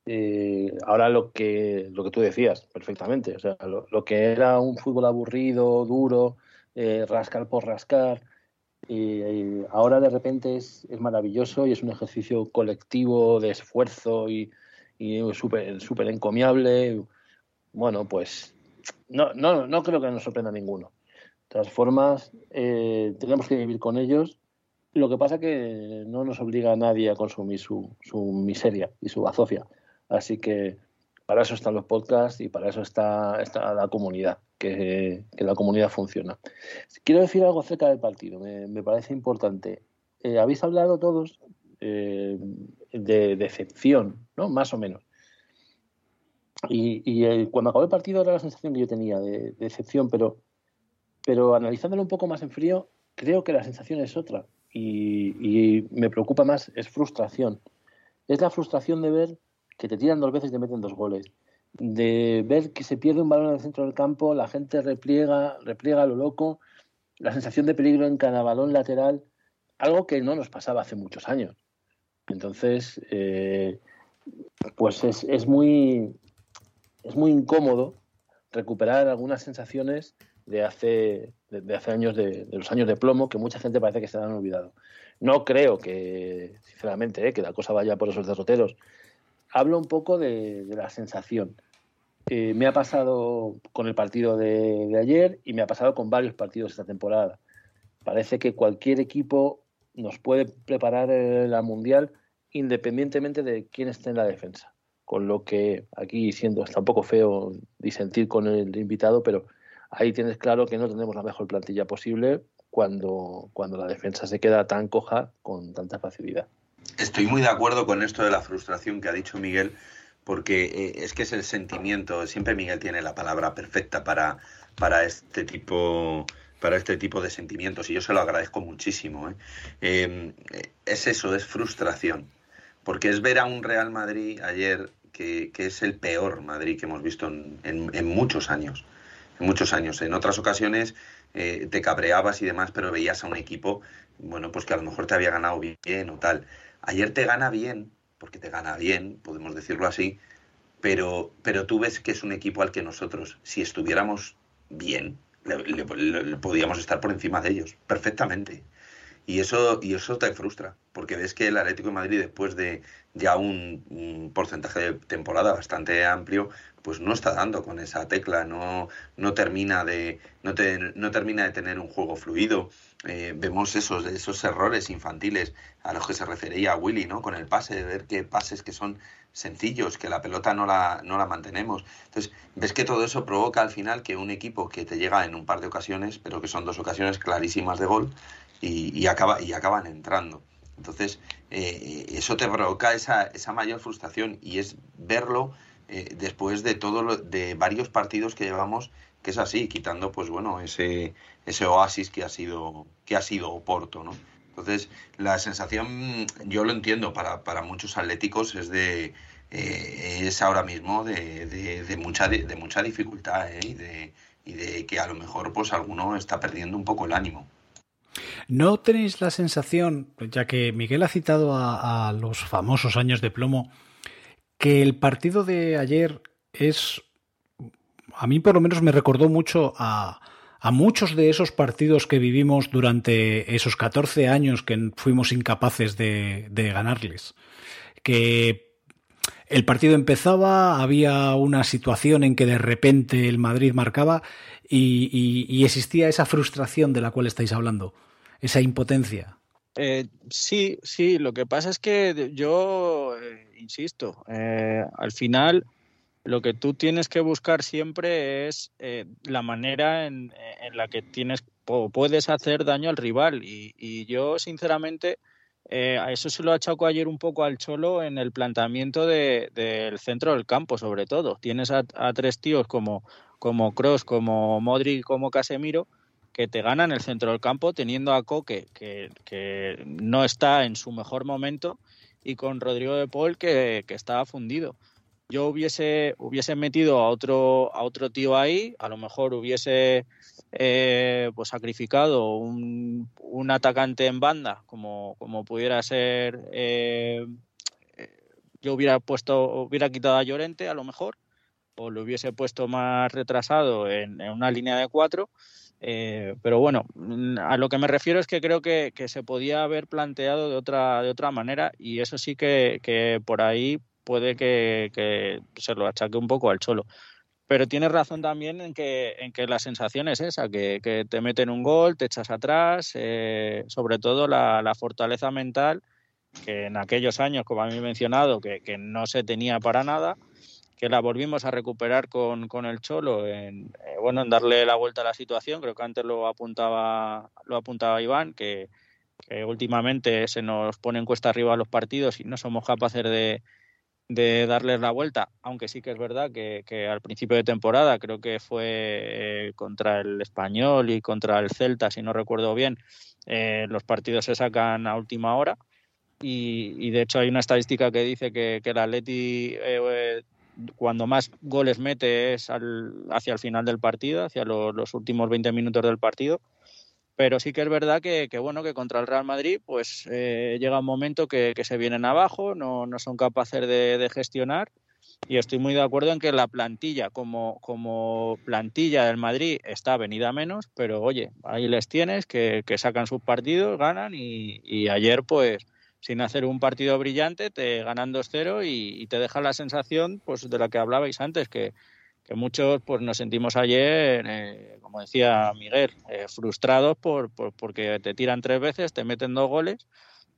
eh, ahora lo que lo que tú decías perfectamente, o sea, lo, que era un fútbol aburrido, duro, eh, rascar por rascar, ahora de repente es, es, maravilloso y es un ejercicio colectivo de esfuerzo y, y súper super encomiable. Bueno, pues no, no, no creo que nos sorprenda a ninguno. De todas formas, eh, tenemos que vivir con ellos lo que pasa que no nos obliga a nadie a consumir su, su miseria y su bazofia. Así que Para eso están los podcasts y para eso está, está la comunidad, que, que la comunidad funciona. Quiero decir algo acerca del partido, me, me parece importante. Eh, habéis hablado todos eh, de decepción, ¿no? Más o menos. Y, y cuando acabó el partido era la sensación que yo tenía de, de decepción, pero, pero analizándolo un poco más en frío, creo que la sensación es otra. Y, me preocupa más, es frustración. Es la frustración de ver que te tiran dos veces y te meten dos goles. De ver que se pierde un balón en el centro del campo, la gente repliega, repliega a lo loco, la sensación de peligro en cada balón lateral, algo que no nos pasaba hace muchos años. Entonces, eh, pues es, es, muy, es muy incómodo recuperar algunas sensaciones de hace, de, hace años, de, los años de plomo, que mucha gente parece que se han olvidado. No creo que, sinceramente, eh, que la cosa vaya por esos derroteros. Hablo un poco de, la sensación. Eh, me ha pasado con el partido de, ayer y me ha pasado con varios partidos esta temporada. Parece que cualquier equipo nos puede preparar la Mundial independientemente de quién esté en la defensa. Con lo que aquí, siendo está un poco feo disentir con el invitado, pero ahí tienes claro que no tenemos la mejor plantilla posible cuando, cuando la defensa se queda tan coja con tanta facilidad. Estoy muy de acuerdo con esto de la frustración que ha dicho Miguel, porque eh, es que es el sentimiento, siempre Miguel tiene la palabra perfecta para, para este tipo para este tipo de sentimientos y yo se lo agradezco muchísimo. ¿eh? Eh, es eso, es frustración, porque es ver a un Real Madrid ayer que, que es el peor Madrid que hemos visto en muchos años. Muchos años. En otras ocasiones eh, te cabreabas y demás, pero veías a un equipo, bueno, pues que a lo mejor te había ganado bien o tal. Ayer te gana bien, porque te gana bien, podemos decirlo así, pero, pero tú ves que es un equipo al que nosotros, si estuviéramos bien, le, le, podíamos estar por encima de ellos, perfectamente. Y eso, y eso te frustra, porque ves que el Atlético de Madrid, después de ya un, porcentaje de temporada bastante amplio, pues no está dando con esa tecla, no, no, termina, de, no, te, no termina de tener un juego fluido. Eh, vemos esos, esos errores infantiles a los que se refería Willy, ¿no? Con el pase, de ver qué pases que son sencillos, que la pelota no la, no la mantenemos. Entonces, ves que todo eso provoca al final que un equipo que te llega en un par de ocasiones, pero que son dos ocasiones clarísimas de gol, y, y, acaba, y acaban entrando. Entonces, eh, eso te provoca esa, esa mayor frustración y es verlo eh, después de todo lo, de varios partidos que llevamos que es así, quitando pues bueno, ese, ese oasis que ha sido que ha sido Oporto, ¿no? Entonces, la sensación, yo lo entiendo, para, para muchos atléticos es de eh, es ahora mismo de, de, de mucha de, mucha dificultad ¿eh? y, de, y de que a lo mejor pues alguno está perdiendo un poco el ánimo. ¿No tenéis la sensación, ya que Miguel ha citado a, los famosos años de plomo, que el partido de ayer es, a mí por lo menos me recordó mucho a, a muchos de esos partidos que vivimos durante esos 14 años que fuimos incapaces de, de ganarles? Que el partido empezaba, había una situación en que de repente el Madrid marcaba y, y, y existía esa frustración de la cual estáis hablando esa impotencia. Eh, sí, sí, lo que pasa es que yo, eh, insisto, eh, al final lo que tú tienes que buscar siempre es eh, la manera en, en, la que tienes o puedes hacer daño al rival y, y yo sinceramente eh, eso se lo achaco ayer un poco al Cholo en el planteamiento de, del centro del campo sobre todo. Tienes a, a tres tíos como como Cross, como Modric, como Casemiro, que te ganan el centro del campo teniendo a Coque, que, que, no está en su mejor momento, y con Rodrigo de Paul, que, que estaba fundido. Yo hubiese, hubiese metido a otro, a otro tío ahí, a lo mejor hubiese eh, pues sacrificado un, un, atacante en banda, como, como pudiera ser. Eh, yo hubiera puesto, hubiera quitado a Llorente, a lo mejor, o lo hubiese puesto más retrasado en, en una línea de cuatro eh, pero bueno, a lo que me refiero es que creo que, que, se podía haber planteado de otra, de otra manera y eso sí que, que por ahí puede que, que, se lo achaque un poco al cholo. Pero tienes razón también en que, en que la sensación es esa, que, que te meten un gol, te echas atrás, eh, sobre todo la, la, fortaleza mental, que en aquellos años, como habéis mencionado, que, que no se tenía para nada que la volvimos a recuperar con, con el Cholo en, eh, bueno, en darle la vuelta a la situación. Creo que antes lo apuntaba, lo apuntaba Iván, que, que últimamente se nos ponen cuesta arriba los partidos y no somos capaces de, de darles la vuelta, aunque sí que es verdad que, que al principio de temporada, creo que fue eh, contra el Español y contra el Celta, si no recuerdo bien, eh, los partidos se sacan a última hora. Y, y, de hecho hay una estadística que dice que, que el Atleti eh, cuando más goles mete es al, hacia el final del partido, hacia lo, los últimos 20 minutos del partido pero sí que es verdad que, bueno que contra el Real Madrid pues eh, llega un momento que, se vienen abajo no, no son capaces de, gestionar y estoy muy de acuerdo en que la plantilla como, como plantilla del Madrid está venida menos pero oye ahí les tienes que, sacan sus partidos ganan y, y, ayer pues sin hacer un partido brillante te ganan 2-0 y, y te deja la sensación pues de la que hablabais antes que que muchos pues nos sentimos ayer, eh, como decía Miguel, eh, frustrados por, por, porque te tiran tres veces, te meten dos goles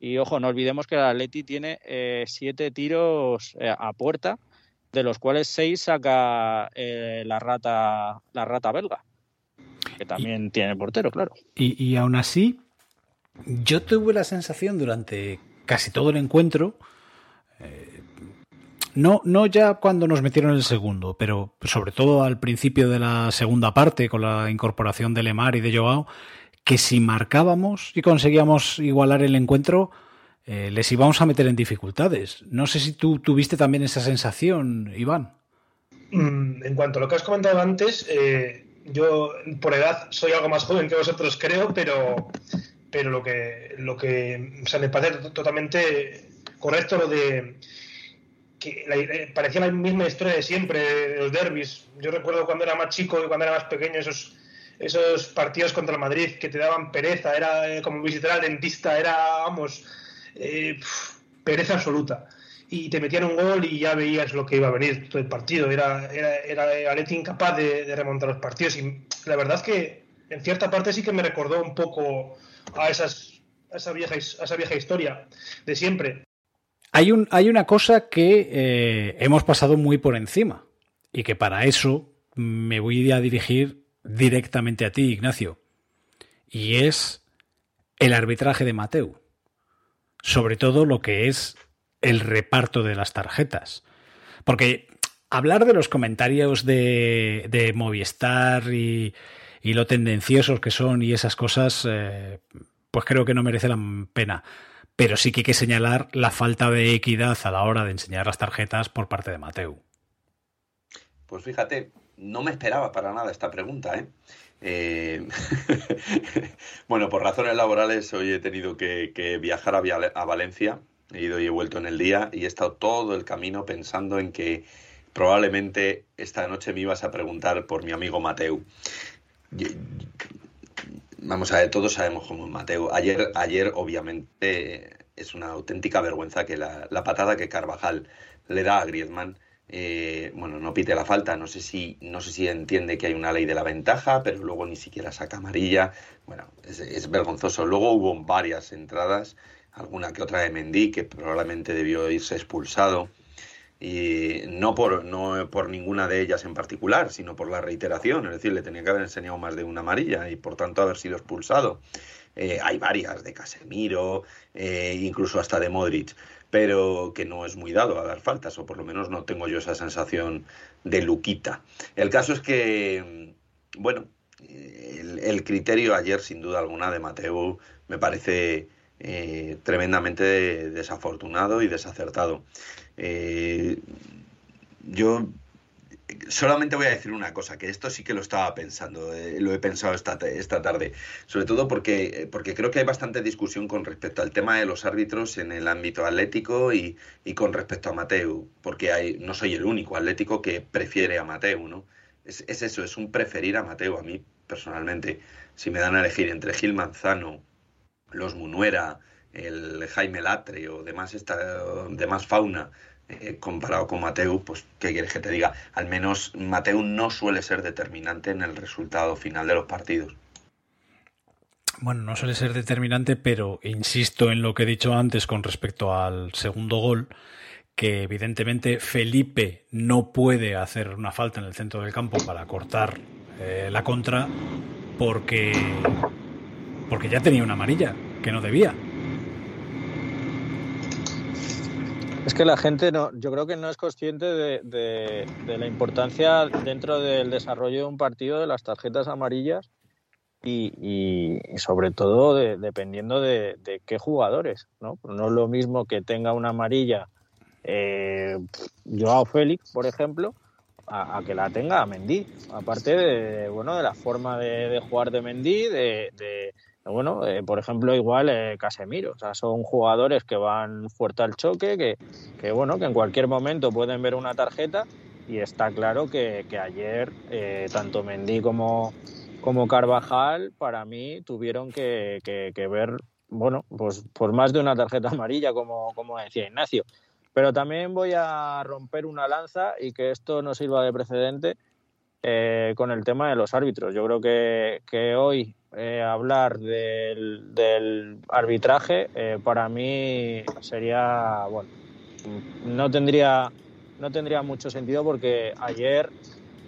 y ojo, no olvidemos que el Atleti tiene eh, siete tiros a puerta, de los cuales seis saca la rata la rata belga, que también y, tiene portero, claro. Y, y aún así, yo tuve la sensación durante casi todo el encuentro no, no ya cuando nos metieron el segundo, pero sobre todo al principio de la segunda parte, con la incorporación de Lemar y de Joao, que si marcábamos y conseguíamos igualar el encuentro, eh, les íbamos a meter en dificultades. No sé si tú tuviste también esa sensación, Iván. Mm, en cuanto a lo que has comentado antes, eh, yo por edad soy algo más joven que vosotros, creo, pero, pero lo que, lo que o sea, me parece totalmente correcto lo de eh, parecía la misma historia de siempre, de los derbis. Yo recuerdo cuando era más chico y cuando era más pequeño esos, esos partidos contra el Madrid que te daban pereza, era eh, como visitar al dentista, era, vamos, eh, pereza absoluta. Y te metían un gol y ya veías lo que iba a venir todo el partido. Era, era, era Aleti incapaz de, de remontar los partidos. Y la verdad es que en cierta parte sí que me recordó un poco a, esas, a, esa, vieja, a esa vieja historia de siempre. Hay, un, hay una cosa que eh, hemos pasado muy por encima y que para eso me voy a dirigir directamente a ti, Ignacio. Y es el arbitraje de Mateu. Sobre todo lo que es el reparto de las tarjetas. Porque hablar de los comentarios de, de Movistar y, y, lo tendenciosos que son y esas cosas, eh, pues creo que no merece la pena pero sí que hay que señalar la falta de equidad a la hora de enseñar las tarjetas por parte de Mateu. Pues fíjate, no me esperaba para nada esta pregunta, ¿eh? Eh, [LAUGHS] bueno, por razones laborales hoy he tenido que, viajar a, a, Valencia, he ido y he vuelto en el día y he estado todo el camino pensando en que probablemente esta noche me ibas a preguntar por mi amigo Mateu. Vamos a ver, todos sabemos cómo es Mateo. Ayer, ayer obviamente, es una auténtica vergüenza que la, patada que Carvajal le da a Griezmann, eh, bueno, no pite la falta. No sé, si, no sé si entiende que hay una ley de la ventaja, pero luego ni siquiera saca amarilla. Bueno, es, es vergonzoso. Luego hubo varias entradas, alguna que otra de Mendy, que probablemente debió irse expulsado y no por, no por ninguna de ellas en particular, sino por la reiteración, es decir, le tenía que haber enseñado más de una amarilla y por tanto haber sido expulsado. Eh, hay varias de Casemiro, eh, incluso hasta de Modric, pero que no es muy dado a dar faltas, o por lo menos no tengo yo esa sensación de Luquita. El caso es que, bueno, el, criterio ayer, sin duda alguna, de Mateo me parece eh, tremendamente desafortunado y desacertado. Eh, yo solamente voy a decir una cosa, que esto sí que lo estaba pensando, eh, lo he pensado esta, esta tarde, sobre todo porque, porque creo que hay bastante discusión con respecto al tema de los árbitros en el ámbito atlético y, y con respecto a Mateu, porque hay, no soy el único atlético que prefiere a Mateu, ¿no? Es, es eso, es un preferir a Mateu, a mí personalmente, si me dan a elegir entre Gil Manzano, los Munuera, el Jaime Latre o demás, esta, demás fauna eh, comparado con Mateu, pues qué quieres que te diga, al menos Mateu no suele ser determinante en el resultado final de los partidos. Bueno, no suele ser determinante, pero insisto en lo que he dicho antes con respecto al segundo gol, que evidentemente Felipe no puede hacer una falta en el centro del campo para cortar eh, la contra porque porque ya tenía una amarilla que no debía. Es que la gente no, yo creo que no es consciente de, la importancia dentro del desarrollo de un partido de las tarjetas amarillas y, sobre todo de- dependiendo de, qué jugadores, ¿no? No es lo mismo que tenga una amarilla eh, Joao Félix, por ejemplo, a, que la tenga Mendy. Aparte de, bueno, de la forma de, jugar de Mendy, de- bueno, eh, por ejemplo, igual eh, Casemiro. O sea, son jugadores que van fuerte al choque, que, que, bueno, que en cualquier momento pueden ver una tarjeta y está claro que, que ayer eh, tanto Mendy como, como Carvajal para mí tuvieron que, que- ver, bueno, pues por más de una tarjeta [LAUGHS] amarilla, como, como decía Ignacio. Pero también voy a romper una lanza y que esto no sirva de precedente eh, con el tema de los árbitros. Yo creo que, que hoy eh, hablar del, del arbitraje eh, para mí sería, bueno, no tendría, no tendría mucho sentido porque ayer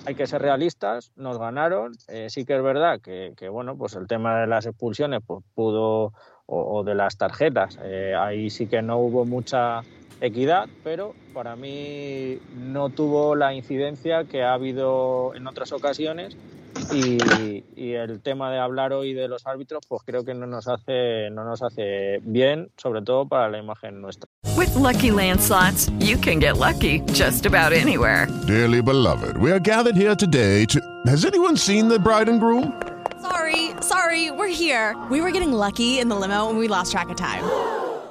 hay que ser realistas, nos ganaron. Sí que es verdad que, bueno, pues el tema de las expulsiones pues pudo, o, de las tarjetas, ahí sí que no hubo mucha equidad, pero para mí no tuvo la incidencia que ha habido en otras ocasiones y, y el tema de hablar hoy de los árbitros, pues creo que no nos hace, no nos hace bien, sobre todo para la imagen nuestra. With Lucky Land slots, you can get lucky just about anywhere. Dearly beloved, we are gathered here today to. Has anyone seen the bride and groom? Sorry, sorry, we're here. We were getting lucky in the limo and we lost track of time.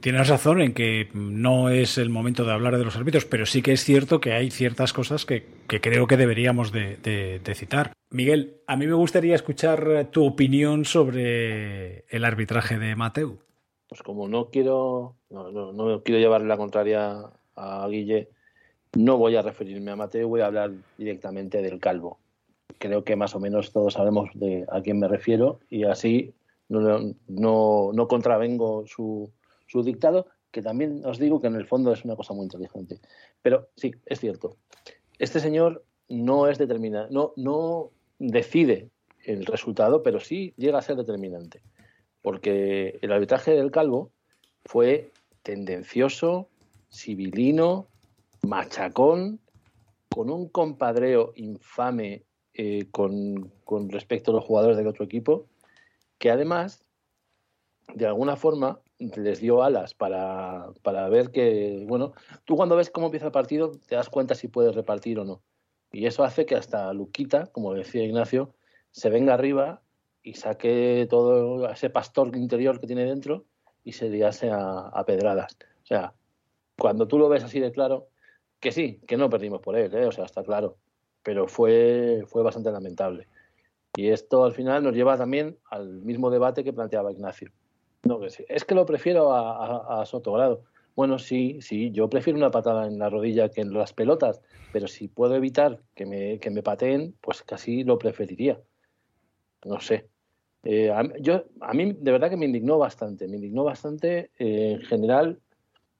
Tienes razón en que no es el momento de hablar de los árbitros, pero sí que es cierto que hay ciertas cosas que, creo que deberíamos de, citar. Miguel, a mí me gustaría escuchar tu opinión sobre el arbitraje de Mateu. Pues como no quiero, no, no, no quiero llevarle la contraria a Guille, no voy a referirme a Mateo, voy a hablar directamente del calvo. Creo que más o menos todos sabemos de a quién me refiero y así no, no, no contravengo su, su dictado, que también os digo que en el fondo es una cosa muy inteligente. Pero sí, es cierto. Este señor no es determinante, no, no decide el resultado, pero sí llega a ser determinante. Porque el arbitraje del Calvo fue tendencioso, civilino, machacón, con un compadreo infame eh, con, con respecto a los jugadores del otro equipo, que además, de alguna forma, les dio alas para, para ver que, bueno, tú cuando ves cómo empieza el partido te das cuenta si puedes repartir o no. Y eso hace que hasta Luquita, como decía Ignacio, se venga arriba y saque todo ese pastor interior que tiene dentro y se liase a, a pedradas. O sea, cuando tú lo ves así de claro, que sí, que no perdimos por él, ¿eh? o sea, está claro, pero fue, fue bastante lamentable. Y esto al final nos lleva también al mismo debate que planteaba Ignacio. No, es que lo prefiero a, a, a Sotogrado. Bueno, sí, sí, yo prefiero una patada en la rodilla que en las pelotas, pero si puedo evitar que me, que me pateen, pues casi lo preferiría. No sé. Eh, a, yo, a mí de verdad que me indignó bastante, me indignó bastante eh, en general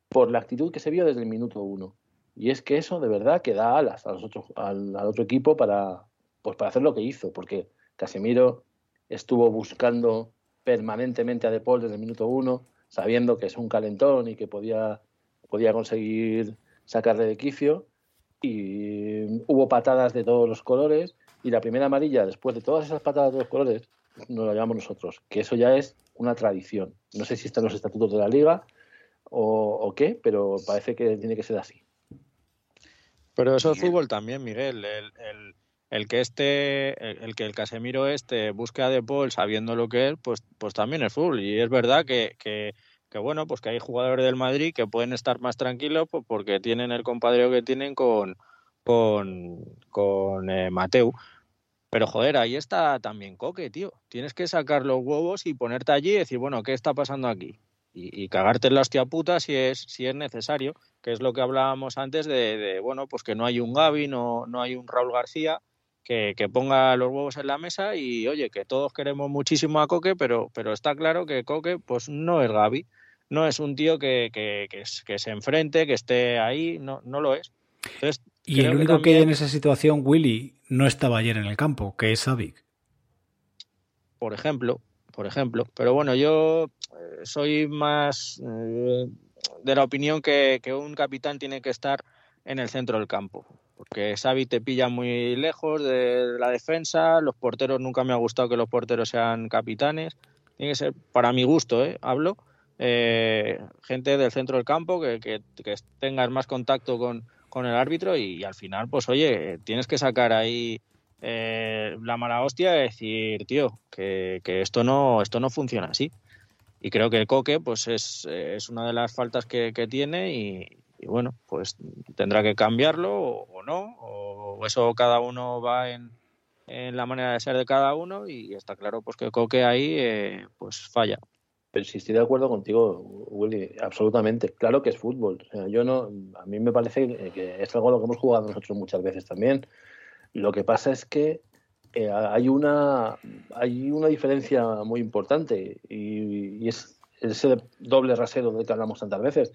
por la actitud que se vio desde el minuto uno. Y es que eso de verdad que da alas a los otros, al, al otro equipo para, pues para hacer lo que hizo, porque Casemiro estuvo buscando permanentemente a De Paul desde el minuto uno, sabiendo que es un calentón y que podía, podía conseguir sacarle de quicio. Y hubo patadas de todos los colores. Y la primera amarilla, después de todas esas patadas de todos los colores, nos la llamamos nosotros, que eso ya es una tradición. No sé si está en los estatutos de la liga o, o qué, pero parece que tiene que ser así. Pero eso es fútbol también, Miguel. El, el, el que este, el, que el Casemiro este busque a De Paul sabiendo lo que es, pues, pues también es fútbol. Y es verdad que, que, que bueno, pues que hay jugadores del Madrid que pueden estar más tranquilos pues porque tienen el compadreo que tienen con, con, con eh, Mateu. Pero joder, ahí está también Coque, tío. Tienes que sacar los huevos y ponerte allí y decir, bueno, ¿qué está pasando aquí? y, y cagarte en la hostia puta si es, si es necesario, que es lo que hablábamos antes de, de, bueno, pues que no hay un Gaby, no, no hay un Raúl García que, que ponga los huevos en la mesa y oye, que todos queremos muchísimo a Coque, pero, pero está claro que Coque pues no es Gaby, no es un tío que, que, que, se enfrente, que esté ahí, no, no lo es. Entonces, Y el único que, en esa situación, Willy, no estaba ayer en el campo, que es Savic. por ejemplo, por ejemplo. Pero bueno, yo eh, soy más eh, de la opinión que, que un capitán tiene que estar en el centro del campo. Porque Xavi te pilla muy lejos de la defensa, los porteros nunca me ha gustado que los porteros sean capitanes. Tiene que ser, para mi gusto, ¿eh? hablo, eh, gente del centro del campo que, que, que tengas más contacto con, con el árbitro y, al final, pues oye, tienes que sacar ahí eh, la mala hostia y decir, tío, que, que esto no esto no funciona así. Y creo que el Coque, pues es, es una de las faltas que, que tiene y, y bueno, pues tendrá que cambiarlo o, no, o eso cada uno va en, en la manera de ser de cada uno y está claro pues que Coque ahí eh, pues falla. Pero si estoy de acuerdo contigo, Willy, absolutamente. Claro que es fútbol. Yo no, a mí me parece que es algo a lo que hemos jugado nosotros muchas veces también. Lo que pasa es que eh, hay una hay una diferencia muy importante y, y es ese doble rasero del que hablamos tantas veces.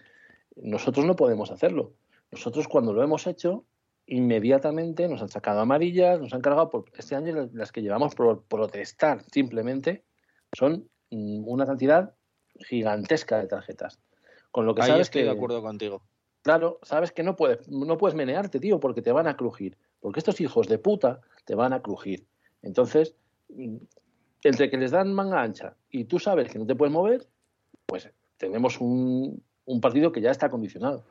Nosotros no podemos hacerlo. Nosotros cuando lo hemos hecho, inmediatamente nos han sacado amarillas, nos han cargado por este año las que llevamos por protestar simplemente son mm, una cantidad gigantesca de tarjetas. Con lo que Ahí sabes estoy que de acuerdo contigo. Claro, sabes que no puedes, no puedes menearte, tío, porque te van a crujir. Porque estos hijos de puta te van a crujir. Entonces, mm, entre que les dan manga ancha y tú sabes que no te puedes mover, pues tenemos un, un partido que ya está condicionado.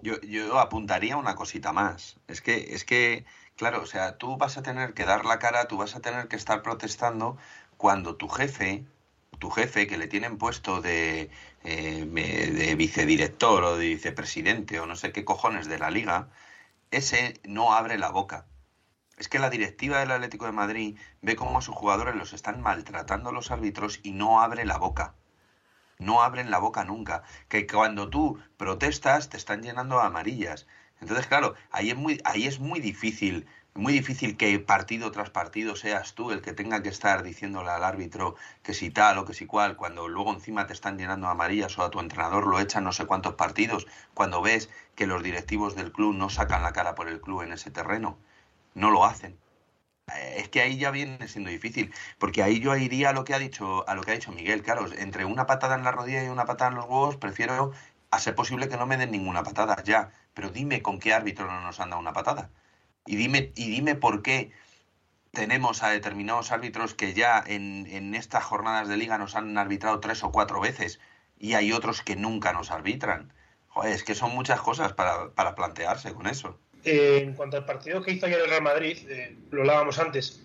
Yo, yo apuntaría una cosita más. Es que, es que, claro, o sea, tú vas a tener que dar la cara, tú vas a tener que estar protestando cuando tu jefe, tu jefe que le tienen puesto de, eh, de vicedirector o de vicepresidente o no sé qué cojones de la liga, ese no abre la boca. Es que la directiva del Atlético de Madrid ve cómo a sus jugadores los están maltratando los árbitros y no abre la boca no abren la boca nunca. Que cuando tú protestas te están llenando de amarillas. Entonces, claro, ahí es muy, ahí es muy difícil, muy difícil que partido tras partido seas tú el que tenga que estar diciéndole al árbitro que si tal o que si cual, cuando luego encima te están llenando de amarillas o a tu entrenador lo echan no sé cuántos partidos, cuando ves que los directivos del club no sacan la cara por el club en ese terreno. No lo hacen. Es que ahí ya viene siendo difícil, porque ahí yo iría a lo que ha dicho, a lo que ha dicho Miguel, claro, entre una patada en la rodilla y una patada en los huevos, prefiero a ser posible que no me den ninguna patada, ya, pero dime con qué árbitro no nos han dado una patada. Y dime, y dime por qué tenemos a determinados árbitros que ya en, en estas jornadas de liga nos han arbitrado tres o cuatro veces y hay otros que nunca nos arbitran. Es que son muchas cosas para, para plantearse con eso. En cuanto al partido que hizo ayer el Real Madrid, lo hablábamos antes,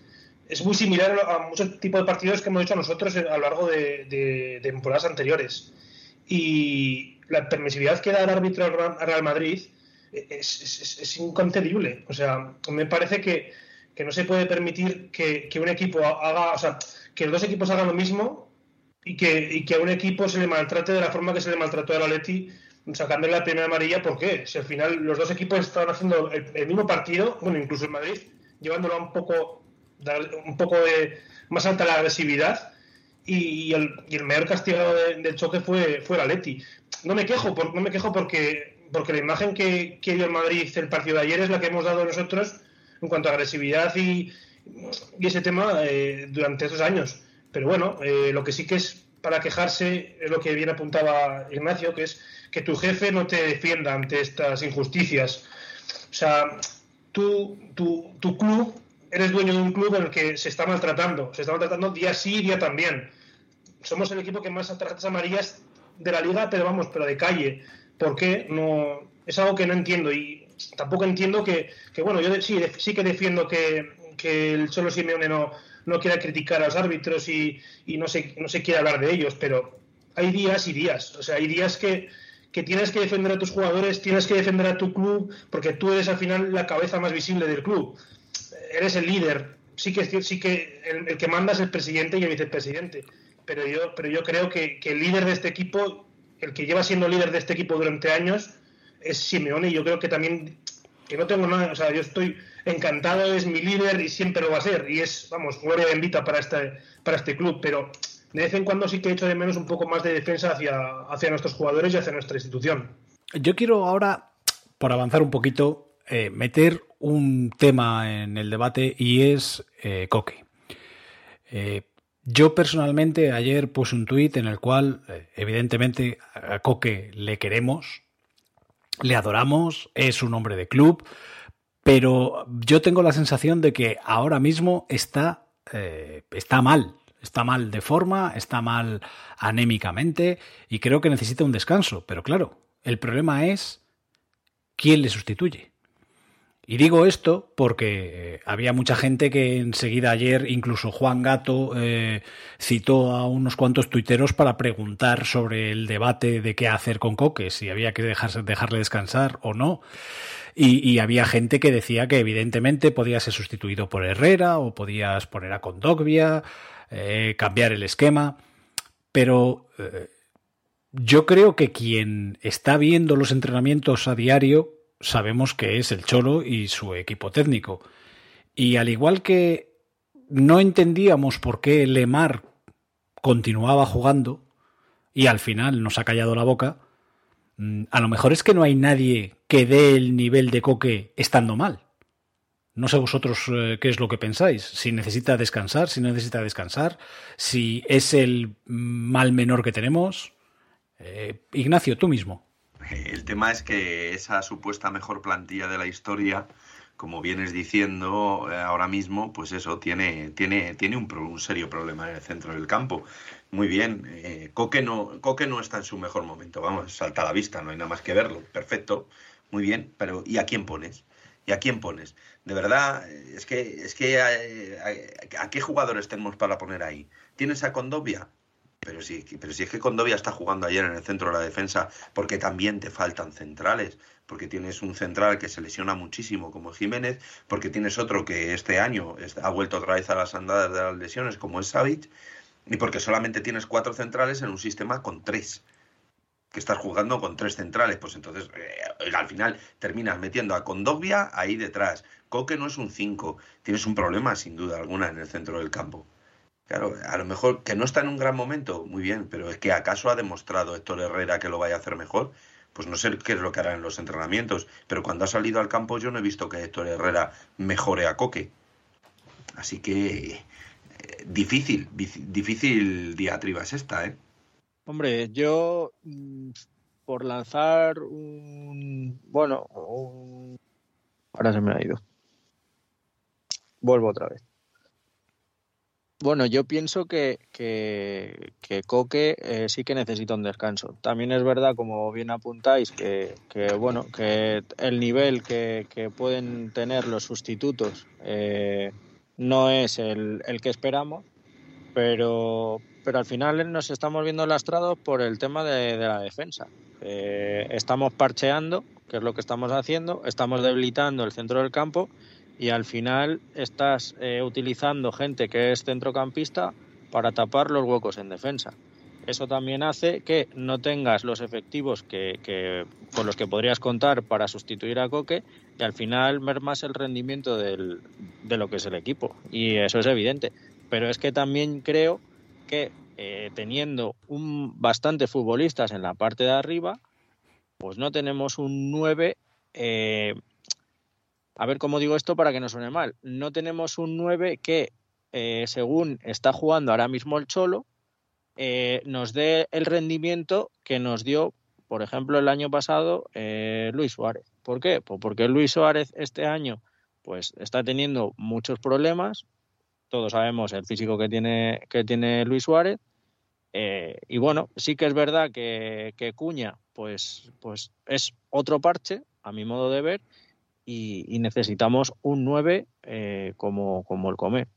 es muy similar a muchos tipos de partidos que hemos hecho nosotros a lo largo de, temporadas anteriores. Y la permisividad que da el árbitro al Real- al Real Madrid es, es- inconcebible. O sea, me parece que, que no se puede permitir que, que un equipo haga, o sea, que los dos equipos hagan lo mismo y que, que a un equipo se le maltrate de la forma que se le maltrató al Atleti sacándole la primera amarilla, ¿por qué? Si al final los dos equipos estaban haciendo el, mismo partido, bueno, incluso el Madrid, llevándolo un poco, un poco más alta la agresividad, y, el, mayor castigado de- del choque fue, fue el Atleti. No me quejo, por- no me quejo porque, porque la imagen que, que dio el Madrid el partido de ayer es la que hemos dado nosotros en cuanto a agresividad y, ese tema eh, durante estos años. Pero bueno, eh, lo que sí que es para quejarse es lo que bien apuntaba Ignacio, que es que tu jefe no te defienda ante estas injusticias. O sea, tú, tu, tu club, eres dueño de un club en el que se está maltratando, se está maltratando día sí, día también. Somos el equipo que más tarjetas amarillas de la liga, pero vamos, pero de calle. ¿Por qué? No, es algo que no entiendo y tampoco entiendo que, que bueno, yo sí, sí que defiendo que, que el Cholo Simeone no, no quiera criticar a los árbitros y, no, se, no se quiera hablar de ellos, pero hay días y días. O sea, hay días que, que tienes que defender a tus jugadores, tienes que defender a tu club, porque tú eres al final la cabeza más visible del club. Eres el líder. Sí que, sí que el, el que manda es el presidente y el vicepresidente. Pero yo, pero yo creo que, que el líder de este equipo el que lleva siendo líder de este equipo durante años es Simeone y yo creo que también, que no tengo nada, o sea, yo estoy encantado, es mi líder y siempre lo va a ser. Y es, vamos, gloria bendita para este, para este club, pero de vez en cuando sí que echo de menos un poco más de defensa hacia, hacia nuestros jugadores y hacia nuestra institución. Yo quiero ahora, por avanzar un poquito, eh, meter un tema en el debate y es eh, Coque. Eh, yo personalmente ayer puse un tuit en el cual, eh, evidentemente, a Coque le queremos, le adoramos, es un hombre de club, pero yo tengo la sensación de que ahora mismo está, eh, está mal. Está mal de forma, está mal anémicamente y creo que necesita un descanso. Pero claro, el problema es quién le sustituye. Y digo esto porque eh, había mucha gente que enseguida ayer, incluso Juan Gato, eh, citó a unos cuantos tuiteros para preguntar sobre el debate de qué hacer con Coque, si había que dejarle descansar o no. Y, y había gente que decía que evidentemente podía ser sustituido por Herrera o podías poner a Condogbia, eh, cambiar el esquema. Pero eh, yo creo que quien está viendo los entrenamientos a diario sabemos que es el Cholo y su equipo técnico. Y al igual que no entendíamos por qué Lemar continuaba jugando y al final nos ha callado la boca, mm, a lo mejor es que no hay nadie que dé el nivel de Coque estando mal. No sé vosotros eh, qué es lo que pensáis. Si necesita descansar, si no necesita descansar, si es el mal menor que tenemos. Eh, Ignacio, tú mismo. El tema es que esa supuesta mejor plantilla de la historia, como vienes diciendo eh, ahora mismo, pues eso, tiene, tiene, tiene un, un serio problema en el centro del campo. Muy bien, eh, Coque, no, Coque no está en su mejor momento, vamos, salta a la vista, no hay nada más que verlo, perfecto, muy bien, pero ¿y a quién pones? ¿Y a quién pones? De verdad, es que, es que eh, ¿a, a qué jugadores tenemos para poner ahí? ¿Tienes a Condovia? Pero sí, pero si es que Condovia está jugando ayer en el centro de la defensa porque también te faltan centrales, porque tienes un central que se lesiona muchísimo como Jiménez, porque tienes otro que este año ha vuelto otra vez a las andadas de las lesiones como es Savic, y porque solamente tienes cuatro centrales en un sistema con tres que estás jugando con tres centrales, pues entonces eh, al final terminas metiendo a Condovia ahí detrás. Coque no es un 5, tienes un problema sin duda alguna en el centro del campo. Claro, a lo mejor que no está en un gran momento, muy bien, pero es que acaso ha demostrado Héctor Herrera que lo vaya a hacer mejor. Pues no sé qué es lo que hará en los entrenamientos, pero cuando ha salido al campo yo no he visto que Héctor Herrera mejore a Coque. Así que eh, difícil, difícil diatriba es esta, ¿eh? Hombre, yo mm, por lanzar un... Bueno, un... Ahora se me ha ido. Vuelvo otra vez. Bueno, yo pienso que, que, que Coque eh, sí que necesita un descanso. También es verdad, como bien apuntáis, que, bueno, que el nivel que, que pueden tener los sustitutos eh, no es el, el que esperamos, pero, pero al final nos estamos viendo lastrados por el tema de, de la defensa. Eh, estamos parcheando, que es lo que estamos haciendo, estamos debilitando el centro del campo y al final estás eh, utilizando gente que es centrocampista para tapar los huecos en defensa. Eso también hace que no tengas los efectivos que, con los que podrías contar para sustituir a Coque y al final mermas el rendimiento de lo que es el equipo. Y eso es evidente. Pero es que también creo que eh, teniendo un bastante futbolistas en la parte de arriba, pues no tenemos un 9 eh, a ver cómo digo esto para que no suene mal. No tenemos un 9 que, eh, según está jugando ahora mismo el Cholo, eh, nos dé el rendimiento que nos dio, por ejemplo, el año pasado eh, Luis Suárez. ¿Por qué? Pues porque Luis Suárez este año pues está teniendo muchos problemas. Todos sabemos el físico que tiene, que tiene Luis Suárez. Y bueno, sí que es verdad que, que Cuña pues, pues es otro parche, a mi modo de ver, y, y necesitamos un 9 eh, como, como el comer.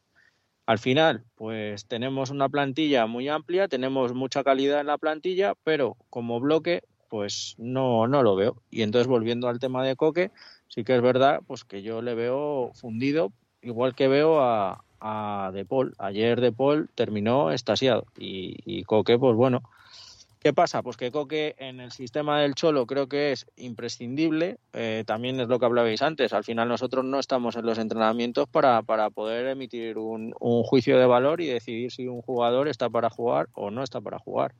Al final, pues tenemos una plantilla muy amplia, tenemos mucha calidad en la plantilla, pero como bloque, pues no, no lo veo. Y entonces, volviendo al tema de Coque, sí que es verdad pues que yo le veo fundido, igual que veo a, a De Paul. Ayer De Paul terminó estasiado y, y Coque, pues bueno, ¿Qué pasa? Pues que Coque en el sistema del Cholo creo que es imprescindible. Eh, también es lo que hablabais antes. Al final nosotros no estamos en los entrenamientos para, para poder emitir un, un juicio de valor y decidir si un jugador está para jugar o no está para jugar.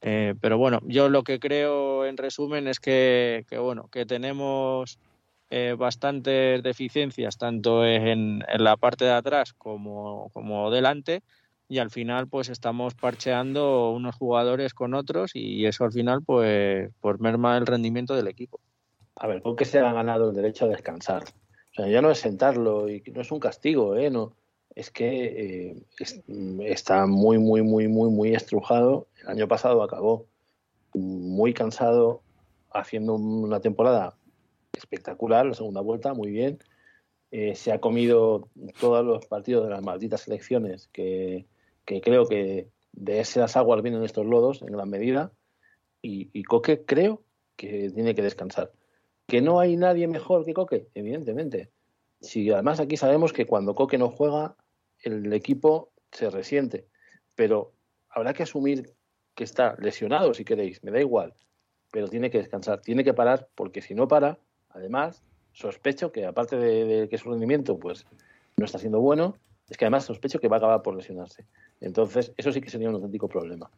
Eh, pero bueno, yo lo que creo en resumen es que, que bueno, que tenemos eh, bastantes deficiencias tanto en, en, la parte de atrás como, como delante y al final pues estamos parcheando unos jugadores con otros y eso al final pues, pues merma el rendimiento del equipo. A ver, ¿por qué se ha ganado el derecho a descansar? O sea, ya no es sentarlo y no es un castigo, ¿eh? No, es que eh, es, está muy, muy, muy, muy, muy estrujado. El año pasado acabó muy cansado, haciendo una temporada espectacular, la segunda vuelta, muy bien. Eh, se ha comido todos los partidos de las malditas elecciones que, que creo que de esas aguas vienen estos lodos en gran medida. Y, Coque creo que tiene que descansar. Que no hay nadie mejor que Coque, evidentemente. Si además aquí sabemos que cuando Coque no juega, el equipo se resiente. Pero habrá que asumir que está lesionado, si queréis, me da igual. Pero tiene que descansar, tiene que parar, porque si no para, además, sospecho que aparte de, de que su rendimiento pues no está siendo bueno, es que además sospecho que va a acabar por lesionarse. Entonces, eso sí que sería un auténtico problema.